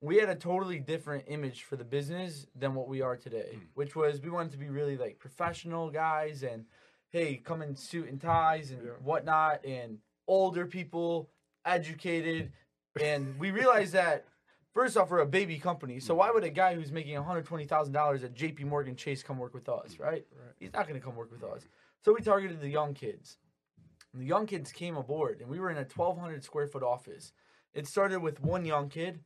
Speaker 4: we had a totally different image for the business than what we are today hmm. which was we wanted to be really like professional guys and hey come in suit and ties and
Speaker 3: Yeah.
Speaker 4: whatnot and older people educated and we realized that first off we're a baby company so why hmm. would a guy who's making $120000 at jp morgan chase come work with us hmm. right,
Speaker 3: Right.
Speaker 4: he's not going to come work with us. So we targeted the young kids. And the young kids came aboard and we were in a 1200 square foot office. It started with one young kid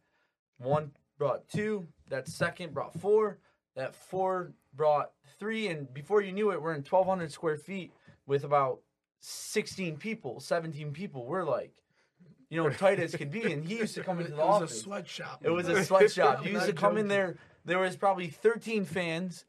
Speaker 4: one brought two that second brought four that four brought three and before you knew it we're in 1200 square feet with about 16 people 17 people we're like you know tight as could be and he used to come into the
Speaker 2: it
Speaker 4: the
Speaker 2: was
Speaker 4: office
Speaker 2: a sweatshop.
Speaker 4: it was a sweatshop.
Speaker 2: I'm
Speaker 4: used to come in there. There was probably 13 fans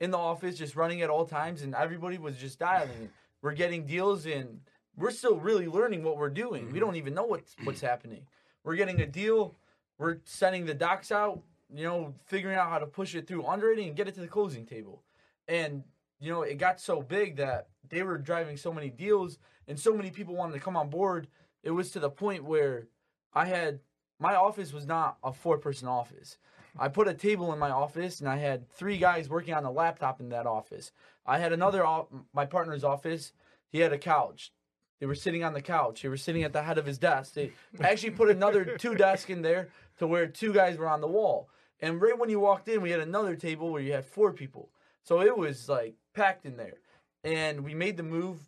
Speaker 4: in the office just running at all times, and everybody was just dialing. We're getting deals, and we're still really learning what we're doing.
Speaker 2: Mm-hmm.
Speaker 4: We don't even know what's what's happening. We're getting a deal. We're sending the docs out. You know, figuring out how to push it through underwriting and get it to the closing table. And you know, it got so big that they were driving so many deals, and so many people wanted to come on board. It was to the point where I had my office was not a four person office. I put a table in my office and I had three guys working on a laptop in that office. I had another my partner's office. He had a couch. They were sitting on the couch. They were sitting at the head of his desk. They actually put another two desks in there to where two guys were on the wall. And right when you walked in, we had another table where you had four people. So it was like packed in there. And we made the move.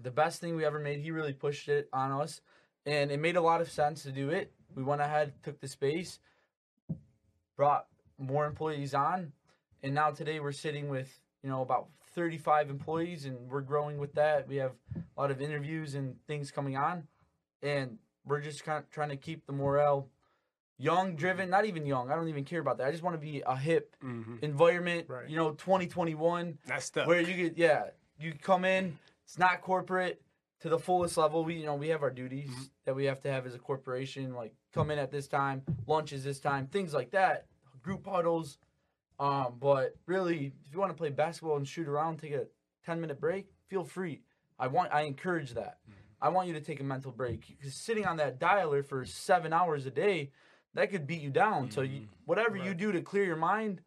Speaker 4: The best thing we ever made. He really pushed it on us and it made a lot of sense to do it. We went ahead, took the space, brought more employees on, and now today we're sitting with you know about 35 employees, and we're growing with that. We have a lot of interviews and things coming on, and we're just kind of trying to keep the morale young, driven. Not even young. I don't even care about that. I just want to be a hip
Speaker 5: Mhm.
Speaker 4: environment.
Speaker 3: Right.
Speaker 4: You know, 2021
Speaker 5: That's stuff.
Speaker 4: where you get yeah you come in it's not corporate to the fullest level we you know we have our duties
Speaker 5: Mm-hmm.
Speaker 4: that we have to have as a corporation like come in at this time lunches this time things like that group huddles um but really if you want to play basketball and shoot around take a 10 minute break feel free i want i encourage that
Speaker 5: Mm-hmm.
Speaker 4: i want you to take a mental break because sitting on that dialer for seven hours a day that could beat you down so you, whatever you do to clear your mind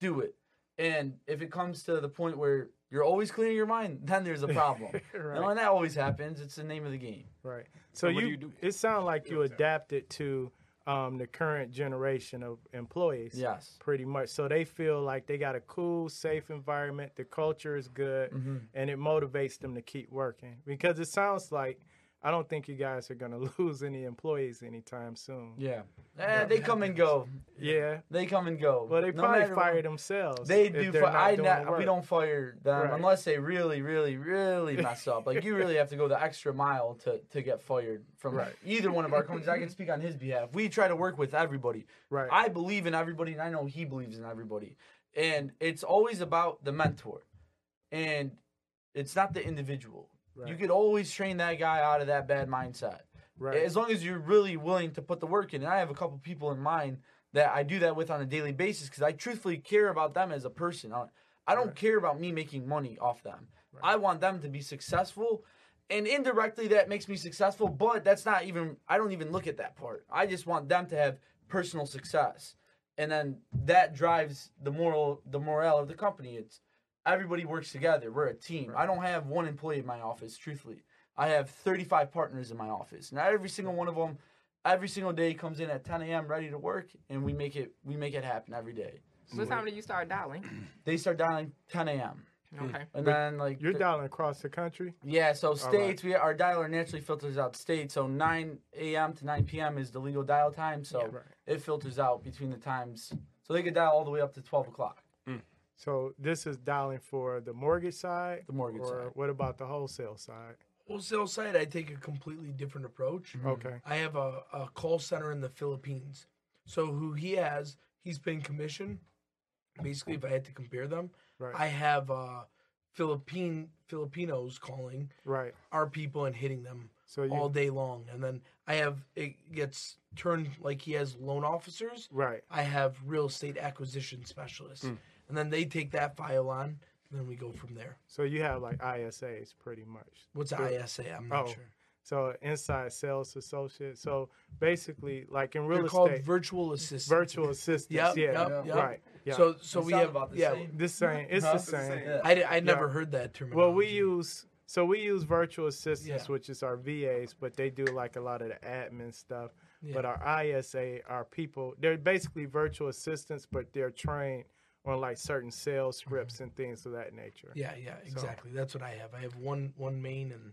Speaker 4: do it and if it comes to the point where you're always clearing your mind, then there's a problem.
Speaker 3: right.
Speaker 4: You know, and that always happens. It's the name of the game.
Speaker 3: Right. So,
Speaker 5: So what
Speaker 3: you,
Speaker 5: do you do?
Speaker 3: it sounds like you adapted to um, the current generation of employees.
Speaker 4: Yes.
Speaker 3: Pretty much. So they feel like they got a cool, safe environment. The culture is good,
Speaker 4: Mhm.
Speaker 3: and it motivates them to keep working. Because it sounds like I don't think you guys are gonna lose any employees anytime soon.
Speaker 4: Yeah. Eh, they come and go.
Speaker 3: Yeah.
Speaker 4: They come and go.
Speaker 3: Well, they
Speaker 4: No
Speaker 3: probably
Speaker 4: matter
Speaker 3: fire
Speaker 4: what.
Speaker 3: themselves.
Speaker 4: They do.
Speaker 3: they're
Speaker 4: Fi-
Speaker 3: not
Speaker 4: I
Speaker 3: doing
Speaker 4: not,
Speaker 3: the
Speaker 4: we don't fire them
Speaker 3: Right.
Speaker 4: unless they really, really, really mess up. Like you really have to go the extra mile to, to get fired from
Speaker 3: Right.
Speaker 4: either one of our companies. I can speak on his behalf. We try to work with everybody.
Speaker 3: Right.
Speaker 4: I believe in everybody, and I know he believes in everybody. And it's always about the mentor, and it's not the individual. You could always train that guy out of that bad mindset
Speaker 3: right.
Speaker 4: as long as you're really willing to put the work in. And I have a couple people in mind that I do that with on a daily basis because I truthfully care about them as a person. I I don't
Speaker 3: Right.
Speaker 4: care about me making money off them. I want them to be successful. And indirectly that makes me successful, but that's not even I don't even look at that part. I just want them to have personal success. And then that drives the moral the morale of the company. It's everybody works together. We're a team. I don't have one employee in my office, truthfully. I have 35 partners in my office. Now every single one of them, every single day comes in at 10 a.m. ready to work, and we make it we make it happen every day.
Speaker 1: So What time do you start dialing?
Speaker 4: They start dialing 10 a.m. Hmm.
Speaker 1: Okay.
Speaker 4: and then like
Speaker 3: You're
Speaker 4: the-
Speaker 3: dialing across the country.
Speaker 4: yeah. So
Speaker 3: right.
Speaker 4: states, we our dialer naturally filters out states. So 9 a.m. to 9 p.m. is the legal dial time. So
Speaker 3: Right.
Speaker 4: it filters out between the times. So they could dial all the way up to 12 o'clock. Hmm.
Speaker 3: So this is dialing for the mortgage side.
Speaker 4: The mortgage
Speaker 3: or
Speaker 4: side.
Speaker 3: what about the wholesale side?
Speaker 2: Wholesale side, I take a completely different approach.
Speaker 3: Okay.
Speaker 2: I have a, a call center in the Philippines. So who he has, he's paying commission. Basically, if I had to compare them,
Speaker 3: Right.
Speaker 2: I have uh, Philippine Filipinos calling
Speaker 3: right.
Speaker 2: our people and hitting them
Speaker 3: So you
Speaker 2: all day long, and then I have it gets turned like he has loan officers.
Speaker 3: right.
Speaker 2: I have real estate acquisition specialists,
Speaker 3: Hmm.
Speaker 2: And then they take that file on, and then we go from there.
Speaker 3: So you have like ISAs pretty much.
Speaker 2: What's
Speaker 3: Good.
Speaker 2: ISA? I'm not
Speaker 3: Oh,
Speaker 2: sure.
Speaker 3: So inside sales associate. So basically, like in real
Speaker 2: They're called
Speaker 3: estate,
Speaker 2: virtual assistants.
Speaker 3: virtual assistants.
Speaker 2: Yep,
Speaker 3: yeah.
Speaker 2: yep, yep.
Speaker 3: Right. Yeah.
Speaker 2: So so
Speaker 4: They
Speaker 2: we have
Speaker 4: about the
Speaker 2: yeah.
Speaker 4: same.
Speaker 3: this same. It's
Speaker 4: Huh?
Speaker 3: the same.
Speaker 4: Yeah.
Speaker 2: I, I never
Speaker 3: Yeah.
Speaker 2: heard that term.
Speaker 3: Well, we use so we use virtual assistants,
Speaker 2: Yeah.
Speaker 3: which is our VAs, but they do like a lot of the admin stuff. But our ISA our people. They're basically virtual assistants, but they're trained on like certain sales mm-hmm. scripts and things of that nature.
Speaker 2: Yeah, yeah, exactly. That's what I have. I have one one main and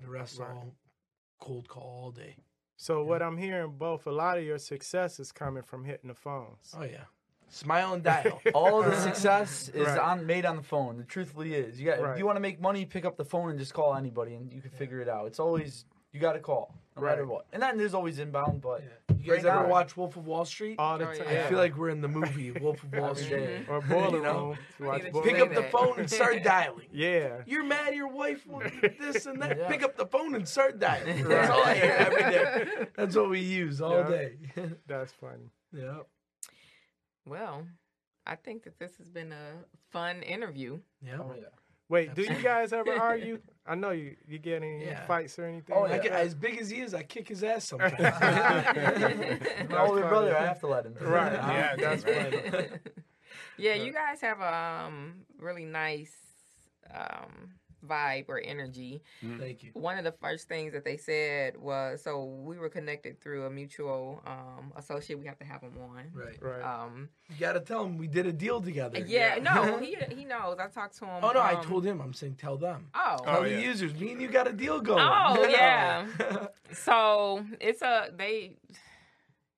Speaker 2: the rest
Speaker 3: Right.
Speaker 2: all cold call all day.
Speaker 3: So what I'm hearing, both a lot of your success is coming from hitting the phones.
Speaker 2: Oh yeah, smile and dial.
Speaker 4: All the success is
Speaker 3: Right.
Speaker 4: on made on the phone. The truthfully is. You got if you want to make money, pick up the phone and just call anybody, and you can figure it out. It's always you got to call, no matter what. And then there's always inbound, but
Speaker 2: You guys
Speaker 4: Right
Speaker 2: ever
Speaker 4: now-
Speaker 2: watch Wolf of Wall Street?
Speaker 3: All the
Speaker 1: Oh,
Speaker 3: time.
Speaker 1: yeah.
Speaker 2: I feel like we're in the movie Wolf of Wall Street.
Speaker 4: Mm-hmm.
Speaker 3: or boiler
Speaker 2: You know?
Speaker 3: room. to watch
Speaker 1: Funny that you
Speaker 3: Boiler
Speaker 2: Pick up
Speaker 3: Room.
Speaker 2: the phone and start dialing.
Speaker 3: Yeah.
Speaker 2: You're mad your wife will this and that.
Speaker 4: Yeah.
Speaker 2: Pick up the phone and start dialing. That's all I hear every day. That's what we use all
Speaker 3: Yeah.
Speaker 2: day.
Speaker 3: That's funny.
Speaker 2: yeah.
Speaker 1: Well, I think that this has been a fun interview.
Speaker 2: Yeah.
Speaker 4: Oh, yeah.
Speaker 3: Wait, do you guys ever argue? I know you. You get any
Speaker 2: Yeah.
Speaker 3: fights or anything?
Speaker 4: Oh,
Speaker 2: I get, as big as he is, I kick his ass sometimes.
Speaker 4: My older brother, I have to let him. do it.
Speaker 3: Right. Yeah, that's funny.
Speaker 1: yeah, you guys have a um, really nice um, vibe or energy.
Speaker 2: Thank you.
Speaker 1: One of the first things that they said was so we were connected through a mutual um, associate. We have to have him on.
Speaker 2: Right.
Speaker 3: Right.
Speaker 1: Um,
Speaker 2: You got to tell him we did a deal together.
Speaker 1: yeah, no, he he knows. I talked to him.
Speaker 2: Oh no, I
Speaker 1: um,
Speaker 2: told him. I'm saying tell them.
Speaker 1: Oh,
Speaker 2: Tell
Speaker 5: Oh,
Speaker 2: the
Speaker 5: yeah.
Speaker 2: users. Me and you got a deal going.
Speaker 1: Oh, yeah. so it's a they.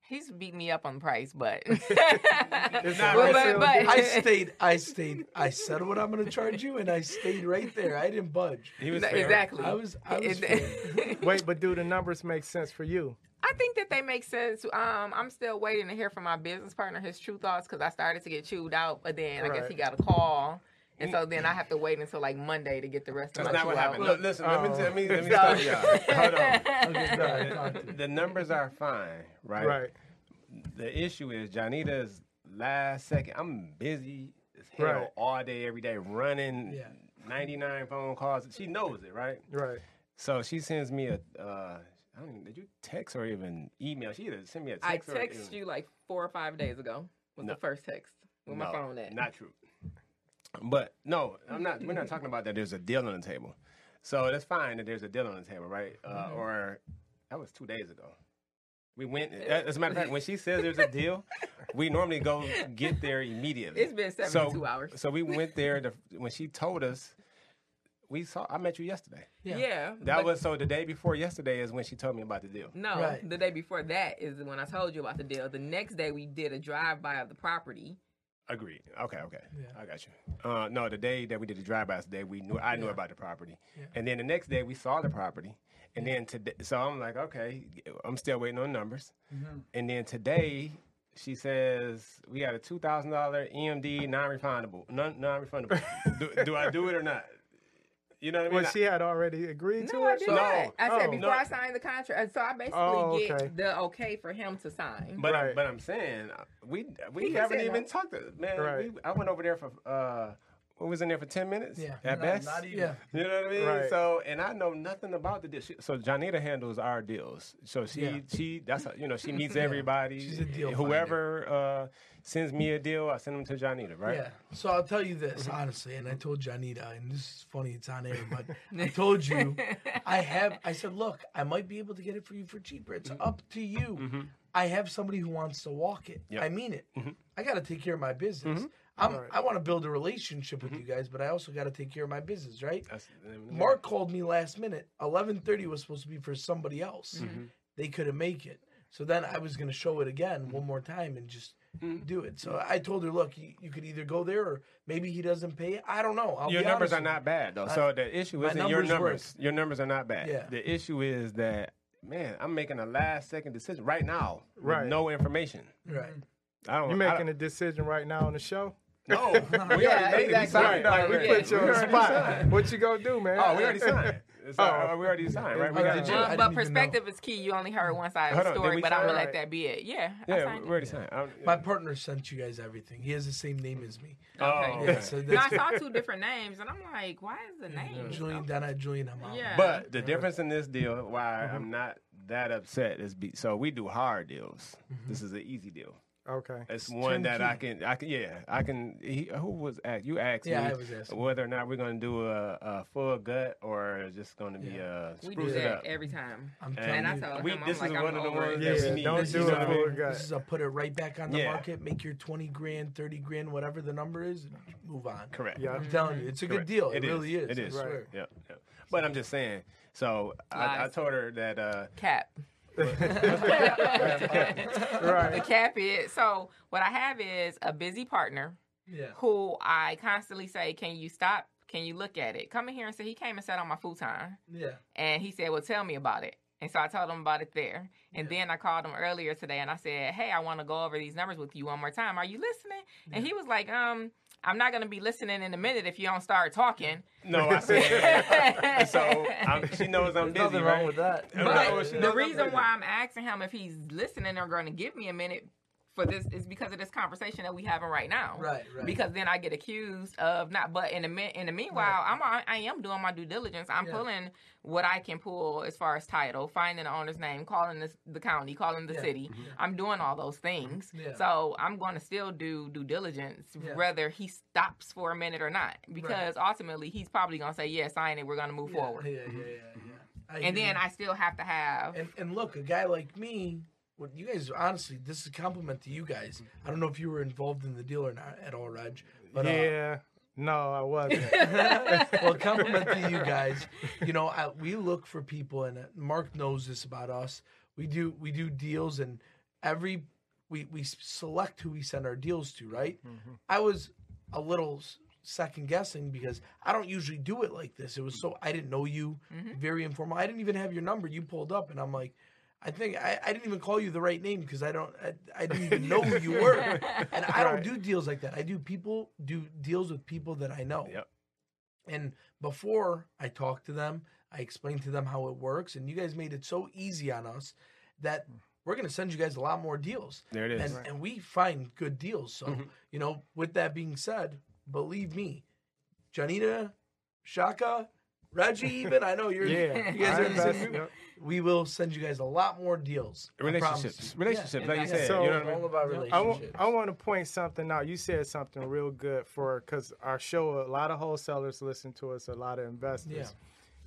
Speaker 1: He's beat me up on price, but Well, but, but
Speaker 2: I stayed. I stayed. I said what I'm going to charge you, and I stayed right there. I didn't budge.
Speaker 5: He was
Speaker 1: No,
Speaker 5: fair.
Speaker 1: exactly.
Speaker 2: I was. I was. Fair.
Speaker 3: Wait, but do the numbers make sense for you?
Speaker 1: I think that they make sense. Um, I'm still waiting to hear from my business partner his true thoughts because I started to get chewed out, but then I guess he got a call, and so then I have to wait until like Monday to get the rest
Speaker 5: That's
Speaker 1: of my
Speaker 5: not
Speaker 1: chew
Speaker 5: what happened. Look, listen, let me
Speaker 3: Oh.
Speaker 5: let me let me stop y'all. Hold on.
Speaker 2: Okay, go ahead, talk to me.
Speaker 5: The numbers are fine, right?
Speaker 3: Right.
Speaker 5: The issue is Janita's last second. I'm busy as hell
Speaker 3: Right.
Speaker 5: all day, every day, running
Speaker 2: Yeah.
Speaker 5: 99 phone calls. She knows it, right?
Speaker 3: Right.
Speaker 5: So she sends me a. Uh, I don't. even- Did you text or even email? She either sent me a text. I
Speaker 1: texted you like four or five days ago Was
Speaker 5: No.
Speaker 1: the first text with my phone at.
Speaker 5: Not true. But no, I'm not. We're not talking about that. There's a deal on the table, so that's fine that there's a deal on the table, right? Uh, Or that was two days ago. We went. As a matter of fact, when she says there's a deal, we normally go get there immediately.
Speaker 1: It's been 72
Speaker 5: so,
Speaker 1: hours.
Speaker 5: So we went there. To, when she told us, we saw. I met you yesterday.
Speaker 1: Yeah.
Speaker 5: That was so. The day before yesterday is when she told me about the deal.
Speaker 1: No,
Speaker 2: Right.
Speaker 1: the day before that is when I told you about the deal. The next day we did a drive by of the property.
Speaker 5: Agreed. Okay, okay.
Speaker 2: Yeah.
Speaker 5: I got you. Uh, no, the day that we did the drive-by today, we knew I knew
Speaker 2: Yeah.
Speaker 5: about the property,
Speaker 2: Yeah.
Speaker 5: and then the next day we saw the property, and then today, so I'm like, okay, I'm still waiting on numbers,
Speaker 2: Mm-hmm.
Speaker 5: and then today she says we got a two thousand dollar EMD non-refundable, non non-refundable. do, do I do it or not? You know what I mean?
Speaker 3: Well, she had already agreed to
Speaker 1: No, I did
Speaker 5: No.
Speaker 1: not. I said
Speaker 3: Oh.
Speaker 1: before
Speaker 5: No.
Speaker 1: I signed the contract. So I basically
Speaker 3: Oh, okay.
Speaker 1: get the okay for him to sign.
Speaker 5: But
Speaker 3: Right.
Speaker 5: but I'm saying uh, we we
Speaker 1: He
Speaker 5: haven't even
Speaker 1: no.
Speaker 5: talked to man.
Speaker 3: Right.
Speaker 5: We, I went over there for uh, we was in there for ten minutes.
Speaker 2: Yeah.
Speaker 5: at
Speaker 4: Not-
Speaker 5: best.
Speaker 4: not even.
Speaker 2: Yeah.
Speaker 5: You know what I mean?
Speaker 3: Right.
Speaker 5: So, and I know nothing about the deal. She, so, Janita handles our deals. So she,
Speaker 2: Yeah.
Speaker 5: she, that's you know, she meets
Speaker 2: Yeah.
Speaker 5: everybody.
Speaker 2: She's a deal
Speaker 5: Whoever uh, sends me a deal, I send them to Janita, right?
Speaker 2: Yeah. So I'll tell you this mm-hmm. honestly, and I told Janita, and this is funny, it's on air, but I told you, I have. I said, look, I might be able to get it for you for cheaper. It's mm-hmm. up to you. Mm-hmm. I have somebody who wants to walk it.
Speaker 5: Yep.
Speaker 2: I mean it. I got to take care of my business. I'm,
Speaker 3: Right.
Speaker 2: I want to build a relationship with you guys, but I also got to take care of my business, right?
Speaker 5: Uh,
Speaker 2: Mark called me last minute. Eleven thirty was supposed to be for somebody else.
Speaker 5: Mm-hmm.
Speaker 2: They couldn't make it. So then I was going to show it again one more time and just
Speaker 5: Mm-hmm.
Speaker 2: do it. So I told her, look, you, you could either go there or maybe he doesn't pay. I don't know. I'll
Speaker 5: your
Speaker 2: be
Speaker 5: numbers are not bad though. So the issue isn't your
Speaker 2: numbers work.
Speaker 5: Your numbers are not bad.
Speaker 2: Yeah.
Speaker 5: The issue is that man, I'm making a last second decision right now with
Speaker 3: Right.
Speaker 5: no information.
Speaker 2: Right.
Speaker 5: I don't. You're
Speaker 3: making
Speaker 5: don't-
Speaker 3: a decision right now on the show?
Speaker 5: no. We already
Speaker 1: Yeah,
Speaker 5: made it. We
Speaker 1: exactly.
Speaker 5: signed
Speaker 1: Right,
Speaker 5: already.
Speaker 3: we
Speaker 1: yeah.
Speaker 3: put you on the spot.
Speaker 5: signed.
Speaker 3: What you gonna do, man?
Speaker 5: Oh, we already signed. It's,
Speaker 3: Oh.
Speaker 5: uh, we already signed, right? We
Speaker 3: Oh,
Speaker 5: got
Speaker 2: did
Speaker 5: it.
Speaker 2: you?
Speaker 1: Um, but
Speaker 2: even know.
Speaker 1: perspective is key. You only heard one side of
Speaker 5: Hold
Speaker 1: the story, but I'm gonna
Speaker 5: sign?
Speaker 1: let that be it. Yeah, I
Speaker 5: Yeah,
Speaker 1: signed
Speaker 5: we
Speaker 1: it.
Speaker 5: already signed. I'm-
Speaker 2: My partner sent you guys everything. He has the same name as me.
Speaker 5: Oh,
Speaker 1: Okay.
Speaker 5: okay.
Speaker 2: Yeah, so
Speaker 1: No, I saw two different names, and I'm like, why is the name?
Speaker 2: Julian Donna, Julian Hamal.
Speaker 1: Yeah.
Speaker 5: But the difference in this deal, why I'm not that upset, is be, so we do hard deals. This is an easy deal.
Speaker 3: Okay.
Speaker 5: It's one that I can, I can, yeah, I can. He, who was asked? You asked
Speaker 2: Yeah,
Speaker 5: me
Speaker 2: I was asking.
Speaker 5: whether or not we're going to do a, a full gut or just going to be uh,
Speaker 1: We do
Speaker 5: it
Speaker 1: that
Speaker 5: up.
Speaker 1: every time.
Speaker 2: I'm
Speaker 5: And
Speaker 2: telling
Speaker 1: And I
Speaker 2: you.
Speaker 1: told
Speaker 5: we,
Speaker 1: him, I'm
Speaker 5: this
Speaker 1: like,
Speaker 5: is
Speaker 1: I'm
Speaker 5: one of the ones
Speaker 1: it.
Speaker 5: that
Speaker 3: Yeah,
Speaker 5: we need.
Speaker 3: don't
Speaker 2: This
Speaker 3: do
Speaker 2: is
Speaker 3: it
Speaker 2: a-
Speaker 3: full
Speaker 2: This
Speaker 3: gut.
Speaker 2: is a put it right back on the
Speaker 5: Yeah.
Speaker 2: market, make your 20 grand, 30 grand, whatever the number is, move on.
Speaker 5: Correct.
Speaker 3: Yeah.
Speaker 2: I'm telling you, it's a good deal. It,
Speaker 5: It is.
Speaker 2: really is.
Speaker 5: It is.
Speaker 2: I
Speaker 5: Yeah, yeah. But I'm just saying. So I, I told her that uh,
Speaker 1: Cap.
Speaker 3: Right.
Speaker 1: The cap is so. What I have is a busy partner
Speaker 2: Yeah.
Speaker 1: who I constantly say, "Can you stop? Can you look at it? Come in here and say." He came and sat on my futon,
Speaker 2: Yeah.
Speaker 1: and he said, "Well, tell me about it." And so I told him about it there. And then I called him earlier today and I said, Hey, I want to go over these numbers with you one more time. Are you listening? And he was like, Um, I'm not gonna be listening in a minute if you don't start talking.
Speaker 5: no, I said. so I'm, she knows I'm
Speaker 2: There's
Speaker 5: busy,
Speaker 2: nothing
Speaker 5: right?
Speaker 2: wrong with that.
Speaker 1: But
Speaker 5: she
Speaker 1: the
Speaker 5: knows I'm
Speaker 1: reason why I'm asking him if he's listening or going to give me a minute for this is because of this conversation that we having right now.
Speaker 2: Right, right.
Speaker 1: Because then I get accused of not. But in the in the meanwhile, I'm I, I am doing my due diligence. I'm
Speaker 2: Yeah.
Speaker 1: pulling what I can pull as far as title, finding the owner's name, calling the, the county, calling the
Speaker 2: Yeah.
Speaker 1: city. Mm-hmm. I'm doing all those things.
Speaker 2: Yeah.
Speaker 1: So I'm going to still do due diligence, whether he stops for a minute or not, because ultimately he's probably going to say, "Yeah, sign it. We're going to move forward."
Speaker 2: Yeah, yeah, yeah, yeah. I
Speaker 1: And then
Speaker 2: you.
Speaker 1: I still have to have.
Speaker 2: And and look, a guy like me, what you guys honestly, this is a compliment to you guys. I don't know if you were involved in the deal or not at all, Reg. But uh,
Speaker 3: yeah. No, I wasn't.
Speaker 2: well, compliment to you guys. You know, I, we look for people, and uh, Mark knows this about us. We do we do deals, and every we we select who we send our deals to. Right? I was a little second guessing because I don't usually do it like this. It was so I didn't know you, very informal. I didn't even have your number. You pulled up, and I'm like. I think I, I didn't even call you the right name because I don't I, I didn't even know who you were, and I don't do deals like that. I do people do deals with people that I know.
Speaker 5: Yep.
Speaker 2: And before I talk to them, I explain to them how it works. And you guys made it so easy on us that we're going to send you guys a lot more deals.
Speaker 5: There it is.
Speaker 2: And, and we find good deals. So,
Speaker 5: Mm-hmm.
Speaker 2: you know, with that being said, believe me, Janita, Shaka, Reggie, even, I know you're,
Speaker 3: Yeah.
Speaker 2: you guys are in the same
Speaker 3: invest-
Speaker 2: group.
Speaker 3: yep.
Speaker 2: We will send you guys a lot more deals. I promise
Speaker 5: relationships,
Speaker 2: you.
Speaker 5: relationships, like you
Speaker 1: Yeah.
Speaker 5: said.
Speaker 3: So-
Speaker 5: you know what I
Speaker 2: All
Speaker 5: mean?
Speaker 2: about
Speaker 3: I
Speaker 2: relationships.
Speaker 3: want, I want to point something out. You said something real good for because our show, a lot of wholesalers listen to us, a lot of investors.
Speaker 2: Yeah.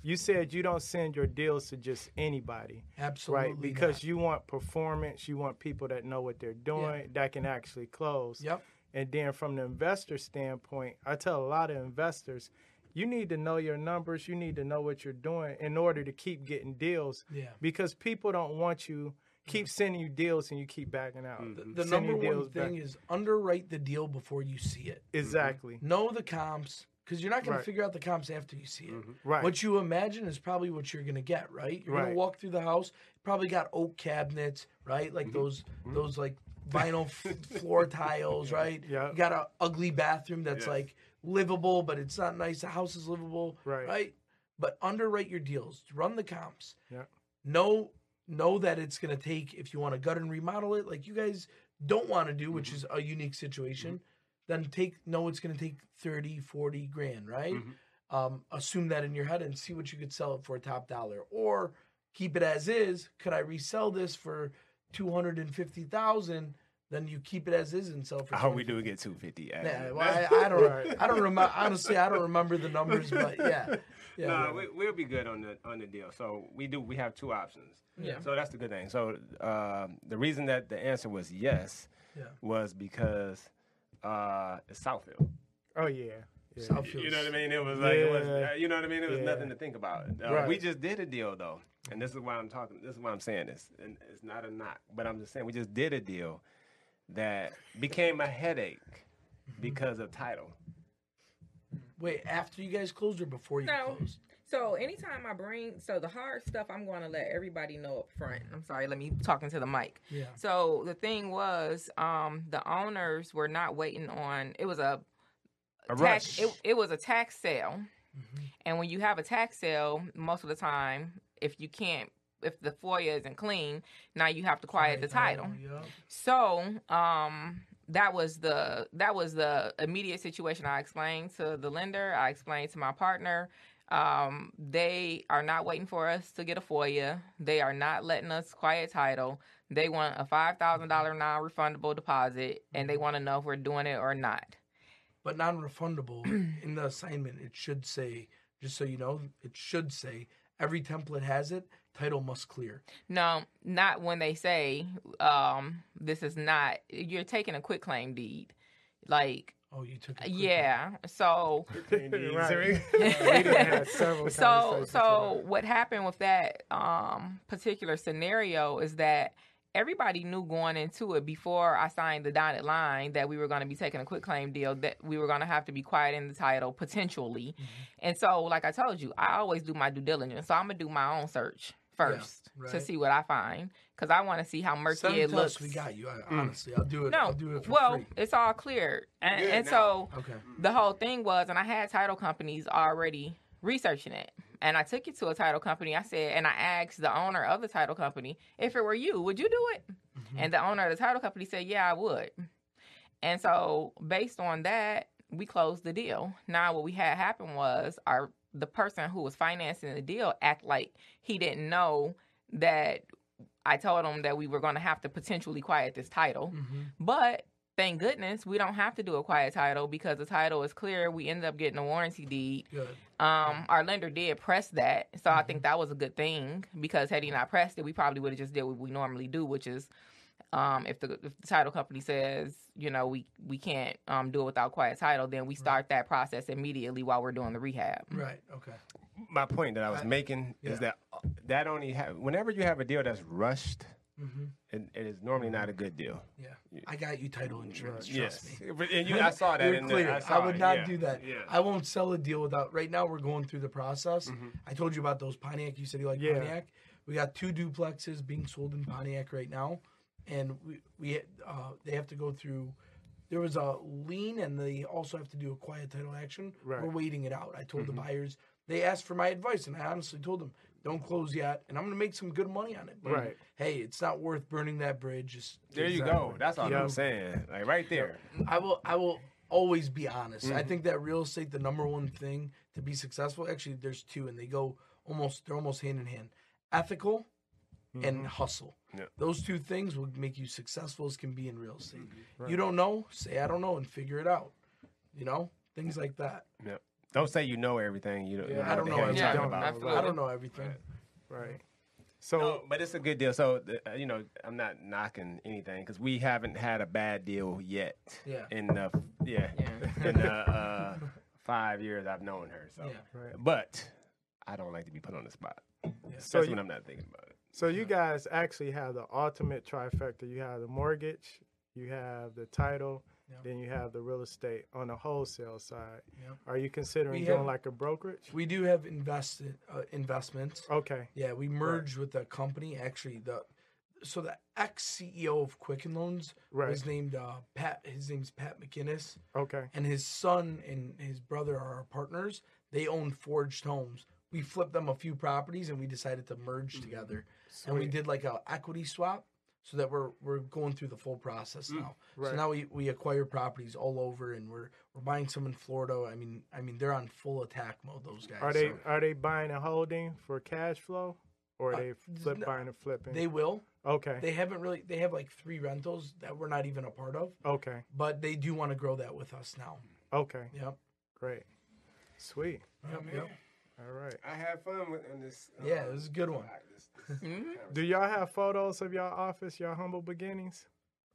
Speaker 3: You said you don't send your deals to just anybody,
Speaker 2: Absolutely.
Speaker 3: right? Because
Speaker 2: not.
Speaker 3: you want performance, you want people that know what they're doing, that can actually close.
Speaker 2: Yep.
Speaker 3: And then from the investor standpoint, I tell a lot of investors, you need to know your numbers. You need to know what you're doing in order to keep getting deals.
Speaker 2: Yeah.
Speaker 3: Because people don't want you keep sending you deals and you keep backing out. Mm-hmm.
Speaker 2: The
Speaker 3: Sending
Speaker 2: number one
Speaker 3: deals back.
Speaker 2: thing is underwrite the deal before you see it. Mm-hmm.
Speaker 3: exactly. Mm-hmm.
Speaker 2: Know the comps because you're not going
Speaker 3: Right.
Speaker 2: to figure out the comps after you see it.
Speaker 3: Right.
Speaker 2: What you imagine is probably what you're going to get, right? You're going to walk through the house, probably got oak cabinets, right? Like those those like vinyl f- floor tiles, right?
Speaker 3: Yeah.
Speaker 2: You got a ugly bathroom that's
Speaker 5: Yes.
Speaker 2: like livable, but it's not nice. The house is livable,
Speaker 3: Right.
Speaker 2: Right. But underwrite your deals. Run the comps.
Speaker 3: Yeah.
Speaker 2: Know know that it's going to take if you want to gut and remodel it, like you guys don't want to do, which mm-hmm. is a unique situation. Mm-hmm. Then take know it's going to take 30, 40 grand, right? Mm-hmm. um, assume that in your head and see what you could sell it for a top dollar or keep it as is could i resell this for 250000 then you keep it as is and sell for
Speaker 5: I hope we
Speaker 2: 250.
Speaker 5: do get two fifty.
Speaker 2: yeah, well, I, I don't i don't remember honestly i don't remember the numbers but yeah yeah
Speaker 5: no, we, we'll be good on the on the deal. So we do. We have two options.
Speaker 2: Yeah.
Speaker 5: So that's the good thing. So um, the reason that the answer was yes
Speaker 2: Yeah.
Speaker 5: was because uh, it's Southfield.
Speaker 3: Oh yeah. yeah.
Speaker 2: Southfield's-
Speaker 5: You know what I mean? It was like it was. Uh, You know what I mean? It was
Speaker 3: Yeah.
Speaker 5: nothing to think about. Uh,
Speaker 3: Right.
Speaker 5: We just did a deal though, and this is why I'm talking. This is why I'm saying this, and it's not a knock, but I'm just saying we just did a deal that became a headache
Speaker 2: Mm-hmm.
Speaker 5: because of title.
Speaker 2: wait after you guys closed or before you
Speaker 1: No.
Speaker 2: closed
Speaker 1: So anytime I bring so the hard stuff, I'm going to let everybody know up front. I'm sorry, let me talking to the mic.
Speaker 2: yeah
Speaker 1: So the thing was, um, the owners were not waiting on. It was a
Speaker 5: A
Speaker 1: tax.
Speaker 5: rush.
Speaker 1: It, it was a tax sale, and when you have a tax sale, most of the time, if you can't, if the FOIA isn't clean, now you have to quiet the title. So, um, that was the that was the immediate situation I explained to the lender. I explained to my partner. Um, they are not waiting for us to get a FOIA. They are not letting us quiet title. They want a five thousand dollar non refundable deposit, and they want to know if we're doing it or not.
Speaker 2: but non-refundable in the assignment it should say just so you know it should say every template has it title must clear
Speaker 1: No, not when they say um, this is not. You're taking a quitclaim deed, like
Speaker 2: oh you took a quick
Speaker 1: yeah. So
Speaker 3: Right. we done had several
Speaker 1: so so what happened with that um particular scenario is that everybody knew going into it before I signed the dotted line that we were going to be taking a quitclaim deal that we were going to have to be quiet in the title potentially. And so like I told you, I always do my due diligence. So I'm going to do my own search first to
Speaker 2: right.
Speaker 1: see what I find cuz I want to see how murky
Speaker 2: Send
Speaker 1: it
Speaker 2: it
Speaker 1: looks.
Speaker 2: we got you I, mm. honestly i'll do it
Speaker 1: no,
Speaker 2: i'll do it for
Speaker 1: well,
Speaker 2: free
Speaker 1: it's all cleared. And, and so
Speaker 2: okay mm.
Speaker 1: the whole thing was, and I had title companies already researching it. And I took it to a title company. I said, and I asked the owner of the title company, if it were you, would you do it? Mm-hmm. And the owner of the title company said, yeah, I would. And so, based on that, we closed the deal. Now, what we had happen was our the person who was financing the deal act like he didn't know that I told him that we were going to have to potentially quiet this title. But thank goodness we don't have to do a quiet title because the title is clear. We ended up getting a warranty deed. Um, our lender did press that, so I think that was a good thing because had he not pressed it, we probably would have just did what we normally do, which is, um, if the if the title company says, you know, we we can't um do it without quiet title, then we start that process immediately while we're doing the rehab.
Speaker 2: right okay
Speaker 5: My point that I was making
Speaker 2: yeah.
Speaker 5: is that uh, that only have whenever you have a deal that's rushed,
Speaker 2: Mm-hmm.
Speaker 5: it, it is normally not a good deal.
Speaker 2: yeah i got you title insurance trust
Speaker 5: Yes,
Speaker 2: me
Speaker 5: But- and you, I saw that
Speaker 2: You're
Speaker 5: in the.
Speaker 2: clear.
Speaker 5: I,
Speaker 2: I,
Speaker 5: saw
Speaker 2: would
Speaker 5: it,
Speaker 2: not
Speaker 5: yeah,
Speaker 2: do that.
Speaker 5: Yeah.
Speaker 2: I won't sell a deal without. Right now, we're going through the process.
Speaker 5: Mm-hmm.
Speaker 2: I told you about those Pontiac. You said you like
Speaker 3: Yeah.
Speaker 2: Pontiac. We got two duplexes being sold in Pontiac right now, and we we uh, they have to go through. There was a lien, and they also have to do a quiet title action.
Speaker 3: Right.
Speaker 2: We're waiting it out. I told
Speaker 5: Mm-hmm.
Speaker 2: the buyers. They asked for my advice, and I honestly told them, "Don't close yet, and I'm going to make some good money on it." But
Speaker 3: Right.
Speaker 2: Hey, it's not worth burning that bridge. Just
Speaker 5: There you go. That's all
Speaker 3: Yeah.
Speaker 5: I'm saying. Like right there.
Speaker 2: I will I will always be honest.
Speaker 5: Mm-hmm.
Speaker 2: I think that real estate the number one thing to be successful actually there's two and they go almost they're almost hand in hand. Ethical and hustle.
Speaker 5: Yeah.
Speaker 2: Those two things will make you successful as can be in real estate.
Speaker 5: Mm-hmm.
Speaker 2: You don't know, say I don't know and figure it out. You know? Things like that.
Speaker 5: Yeah. Don't say you know everything. You don't.
Speaker 3: Yeah,
Speaker 5: you
Speaker 2: I don't know
Speaker 5: hell you're
Speaker 1: everything.
Speaker 5: talking
Speaker 1: Yeah,
Speaker 5: about.
Speaker 1: absolutely.
Speaker 2: I don't know everything.
Speaker 3: Right. So
Speaker 5: No, but it's a good deal. So, uh, you know, I'm not knocking anything because we haven't had a bad deal yet.
Speaker 2: Yeah.
Speaker 5: In the yeah,
Speaker 1: Yeah.
Speaker 5: in the uh, five years I've known her. So,
Speaker 2: Yeah.
Speaker 3: Right.
Speaker 5: but I don't like to be put on the spot.
Speaker 3: So
Speaker 5: That's
Speaker 3: you-
Speaker 5: when I'm not thinking about it.
Speaker 3: So you guys actually have the ultimate trifecta. You have the mortgage, you have the title,
Speaker 2: Yep.
Speaker 3: then you have the real estate on the wholesale side.
Speaker 2: Yep.
Speaker 3: Are you considering
Speaker 2: We
Speaker 3: doing
Speaker 2: have-
Speaker 3: like a brokerage?
Speaker 2: We do have invested uh, investments.
Speaker 3: Okay.
Speaker 2: Yeah, we merged with a company. Actually, the so the ex CEO of Quicken Loans
Speaker 3: Right.
Speaker 2: was named uh, Pat. His name's Pat McInnes,
Speaker 3: Okay.
Speaker 2: and his son and his brother are our partners. They own Forged Homes. We flipped them a few properties, and we decided to merge together. And we did like a equity swap, so that we're we're going through the full process now.
Speaker 3: Right.
Speaker 2: So now we, we acquire properties all over, and we're we're buying some in Florida. I mean, I mean they're on full attack mode. Those guys.
Speaker 3: Are they
Speaker 2: so
Speaker 3: are they buying and holding for cash flow, or are
Speaker 2: Uh,
Speaker 3: they flip
Speaker 2: no,
Speaker 3: buying and flipping?
Speaker 2: they will.
Speaker 3: okay.
Speaker 2: They haven't really. They have like three rentals that we're not even a part of,
Speaker 3: okay.
Speaker 2: but they do want to grow that with us now.
Speaker 3: Okay.
Speaker 2: Yep.
Speaker 3: Great. Sweet.
Speaker 2: Yep. yep.
Speaker 3: All right.
Speaker 5: I had fun with in this. uh,
Speaker 2: Yeah, it was a good one.
Speaker 5: this- this
Speaker 1: Mhm.
Speaker 3: Do y'all have photos of y'all office, y'all humble beginnings?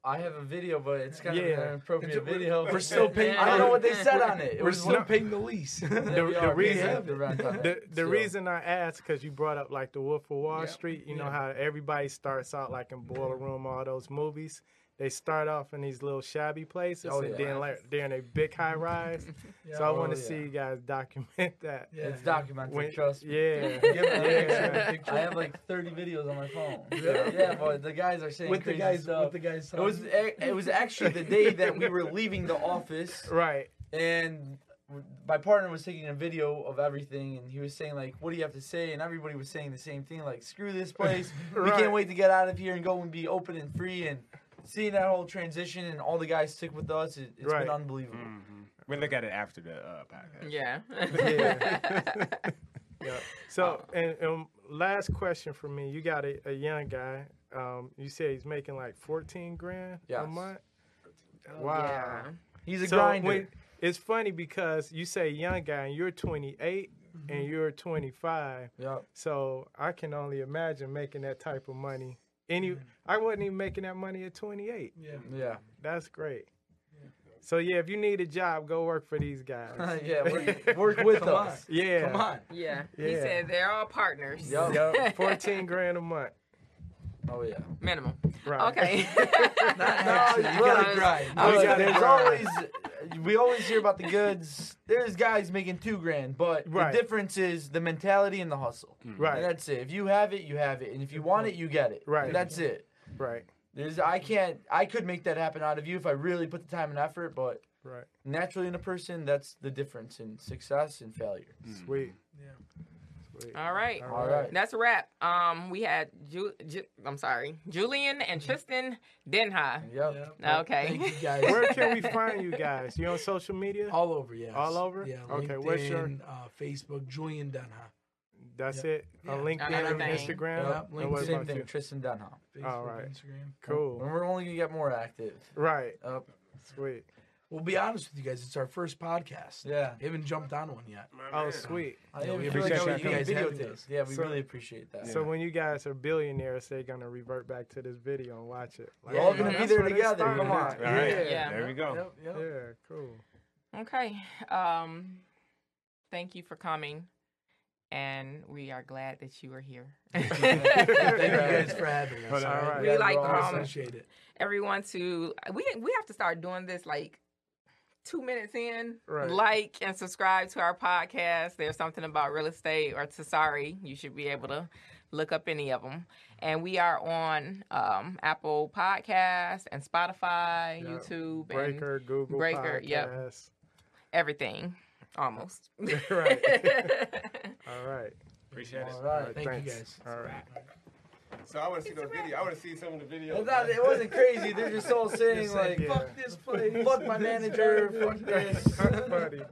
Speaker 4: I have a video, but it's kind of an inappropriate
Speaker 2: It's-
Speaker 4: video.
Speaker 2: we're still paying-
Speaker 4: I don't know what they said on it. It
Speaker 2: We're still
Speaker 4: one-
Speaker 2: paying the lease.
Speaker 3: The- the reason-
Speaker 4: the rent on it,
Speaker 3: The the reason I asked because you brought up like the Wolf of Wall
Speaker 2: Yeah.
Speaker 3: Street. You know how everybody starts out like in Boiler Room, all those movies. They start off in these little shabby places,
Speaker 4: Oh,
Speaker 3: and
Speaker 4: yeah.
Speaker 3: then like they're in a big high rise.
Speaker 2: Yeah.
Speaker 3: So I want
Speaker 4: Oh,
Speaker 3: to
Speaker 4: yeah.
Speaker 3: see you guys document that.
Speaker 2: Yeah,
Speaker 4: It's
Speaker 2: yeah.
Speaker 4: documented.
Speaker 3: When-
Speaker 4: trust me.
Speaker 3: Yeah,
Speaker 4: Give me a
Speaker 3: yeah.
Speaker 4: I have like 30 videos on my phone.
Speaker 2: Yeah.
Speaker 4: yeah, but the guys are saying
Speaker 2: with the guys.
Speaker 4: stuff.
Speaker 2: With the guys.
Speaker 4: it was it was actually the day that we were leaving the office,
Speaker 3: right.
Speaker 4: and my partner was taking a video of everything, and he was saying like, "What do you have to say?" And everybody was saying the same thing, like, "Screw this place. We can't wait to get out of here and go and be open and free." And seeing that whole transition and all the guys stick with us, it, it's
Speaker 3: Right.
Speaker 4: been unbelievable.
Speaker 5: Mhm. We'll look at it after the uh, podcast.
Speaker 1: Yeah.
Speaker 3: Yeah. Yeah. So, and, and last question for me. You got a, a young guy. Um, you said he's making like fourteen grand a month.
Speaker 1: Oh,
Speaker 3: Wow.
Speaker 1: Yeah.
Speaker 4: He's a
Speaker 3: So
Speaker 4: grinder.
Speaker 3: when- it's funny because you say young guy and you're 28 and you're 25.
Speaker 4: Yep.
Speaker 3: So I can only imagine making that type of money. Any, mm-hmm. I wasn't even making that money at 28.
Speaker 2: Yeah.
Speaker 4: Yeah.
Speaker 3: That's great. So yeah, if you need a job, go work for these guys.
Speaker 4: yeah. Work, work with
Speaker 2: Come on.
Speaker 3: yeah.
Speaker 2: Come on.
Speaker 1: Yeah. He said they're all partners.
Speaker 4: Yup.
Speaker 3: Yep, 14 grand a month.
Speaker 4: Oh yeah.
Speaker 1: Minimum.
Speaker 3: Right.
Speaker 1: Okay.
Speaker 2: Not actually. You gotta grind.
Speaker 3: I was
Speaker 4: Look,
Speaker 3: gotta
Speaker 4: there's
Speaker 3: grind.
Speaker 4: always we always hear about the goods. There's guys making two grand, but
Speaker 3: Right.
Speaker 4: the difference is the mentality and the hustle. Mm-hmm.
Speaker 3: Right.
Speaker 4: And that's it. If you have it, you have it, and if you want it, you get it.
Speaker 3: Right.
Speaker 4: And that's it.
Speaker 3: Right.
Speaker 4: There's I can't I could make that happen out of you if I really put the time and effort, but
Speaker 3: Right.
Speaker 4: naturally in a person, that's the difference in success and failure. Mm-hmm.
Speaker 3: Sweet.
Speaker 2: Yeah.
Speaker 3: Sweet.
Speaker 1: all right.
Speaker 4: All right.
Speaker 1: That's a wrap. Um, we had Ju- Ju- I'm sorry, Julian and Tristan Denha.
Speaker 4: Yep.
Speaker 2: Yeah.
Speaker 1: Okay.
Speaker 2: Thank you guys.
Speaker 3: Where can we find you guys? You on social media?
Speaker 2: All over, yes.
Speaker 3: All over?
Speaker 2: Yeah.
Speaker 3: Okay,
Speaker 2: LinkedIn,
Speaker 3: what's your-
Speaker 2: uh, Facebook? Julian Denha.
Speaker 3: That's
Speaker 2: Yeah.
Speaker 3: it. On
Speaker 2: Yeah.
Speaker 3: LinkedIn
Speaker 1: On
Speaker 3: and. Instagram.
Speaker 2: Yeah, LinkedIn.
Speaker 4: Same thing,
Speaker 3: you?
Speaker 4: Tristan Denha.
Speaker 2: Facebook,
Speaker 3: All right.
Speaker 2: Instagram.
Speaker 4: And we're only gonna get more active.
Speaker 3: Right.
Speaker 4: Up.
Speaker 3: Sweet.
Speaker 2: We'll be honest with you guys. It's our first podcast.
Speaker 4: Yeah.
Speaker 2: We haven't jumped on one yet.
Speaker 3: Oh, sweet.
Speaker 4: I
Speaker 2: Yeah, we
Speaker 4: feel like I
Speaker 3: appreciate you
Speaker 2: guys having us.
Speaker 4: Yeah, we
Speaker 3: So-
Speaker 4: really appreciate that.
Speaker 3: So when you guys are billionaires, they're gonna revert back to this video and watch it. Like,
Speaker 4: We're all gonna be there together. Come on.
Speaker 5: All right.
Speaker 3: Yeah.
Speaker 1: Yeah.
Speaker 5: There we go.
Speaker 2: Yep, yep.
Speaker 3: Yeah. Cool.
Speaker 1: Okay. Um, thank you for coming, and we are glad that you are here.
Speaker 2: Thank you guys for having us.
Speaker 5: Hold on.
Speaker 2: all
Speaker 3: All
Speaker 2: right?
Speaker 3: right.
Speaker 1: We
Speaker 4: Yeah,
Speaker 1: like
Speaker 4: we're
Speaker 2: I
Speaker 4: all-
Speaker 1: um
Speaker 2: appreciate it.
Speaker 1: everyone to we we have to start doing this like two minutes in.
Speaker 3: Right.
Speaker 1: Like and subscribe to our podcast. There's something about real estate or to sorry. You should be able to look up any of them. And we are on um, Apple Podcasts and Spotify,
Speaker 3: Yeah.
Speaker 1: YouTube, and
Speaker 3: Breaker, Google,
Speaker 1: Breaker, yep. Everything. Almost.
Speaker 3: Right. All right.
Speaker 5: Appreciate it.
Speaker 4: All
Speaker 3: All
Speaker 4: right.
Speaker 3: right.
Speaker 2: Thank you
Speaker 3: thanks.
Speaker 2: guys.
Speaker 3: All right.
Speaker 5: So I want to see those videos. I want to see some of the videos.
Speaker 4: It's not- it wasn't crazy. They're just all saying
Speaker 2: Just
Speaker 4: like,
Speaker 2: like,
Speaker 3: yeah.
Speaker 2: fuck this place.
Speaker 4: "Fuck my manager, fuck this."
Speaker 3: Funny.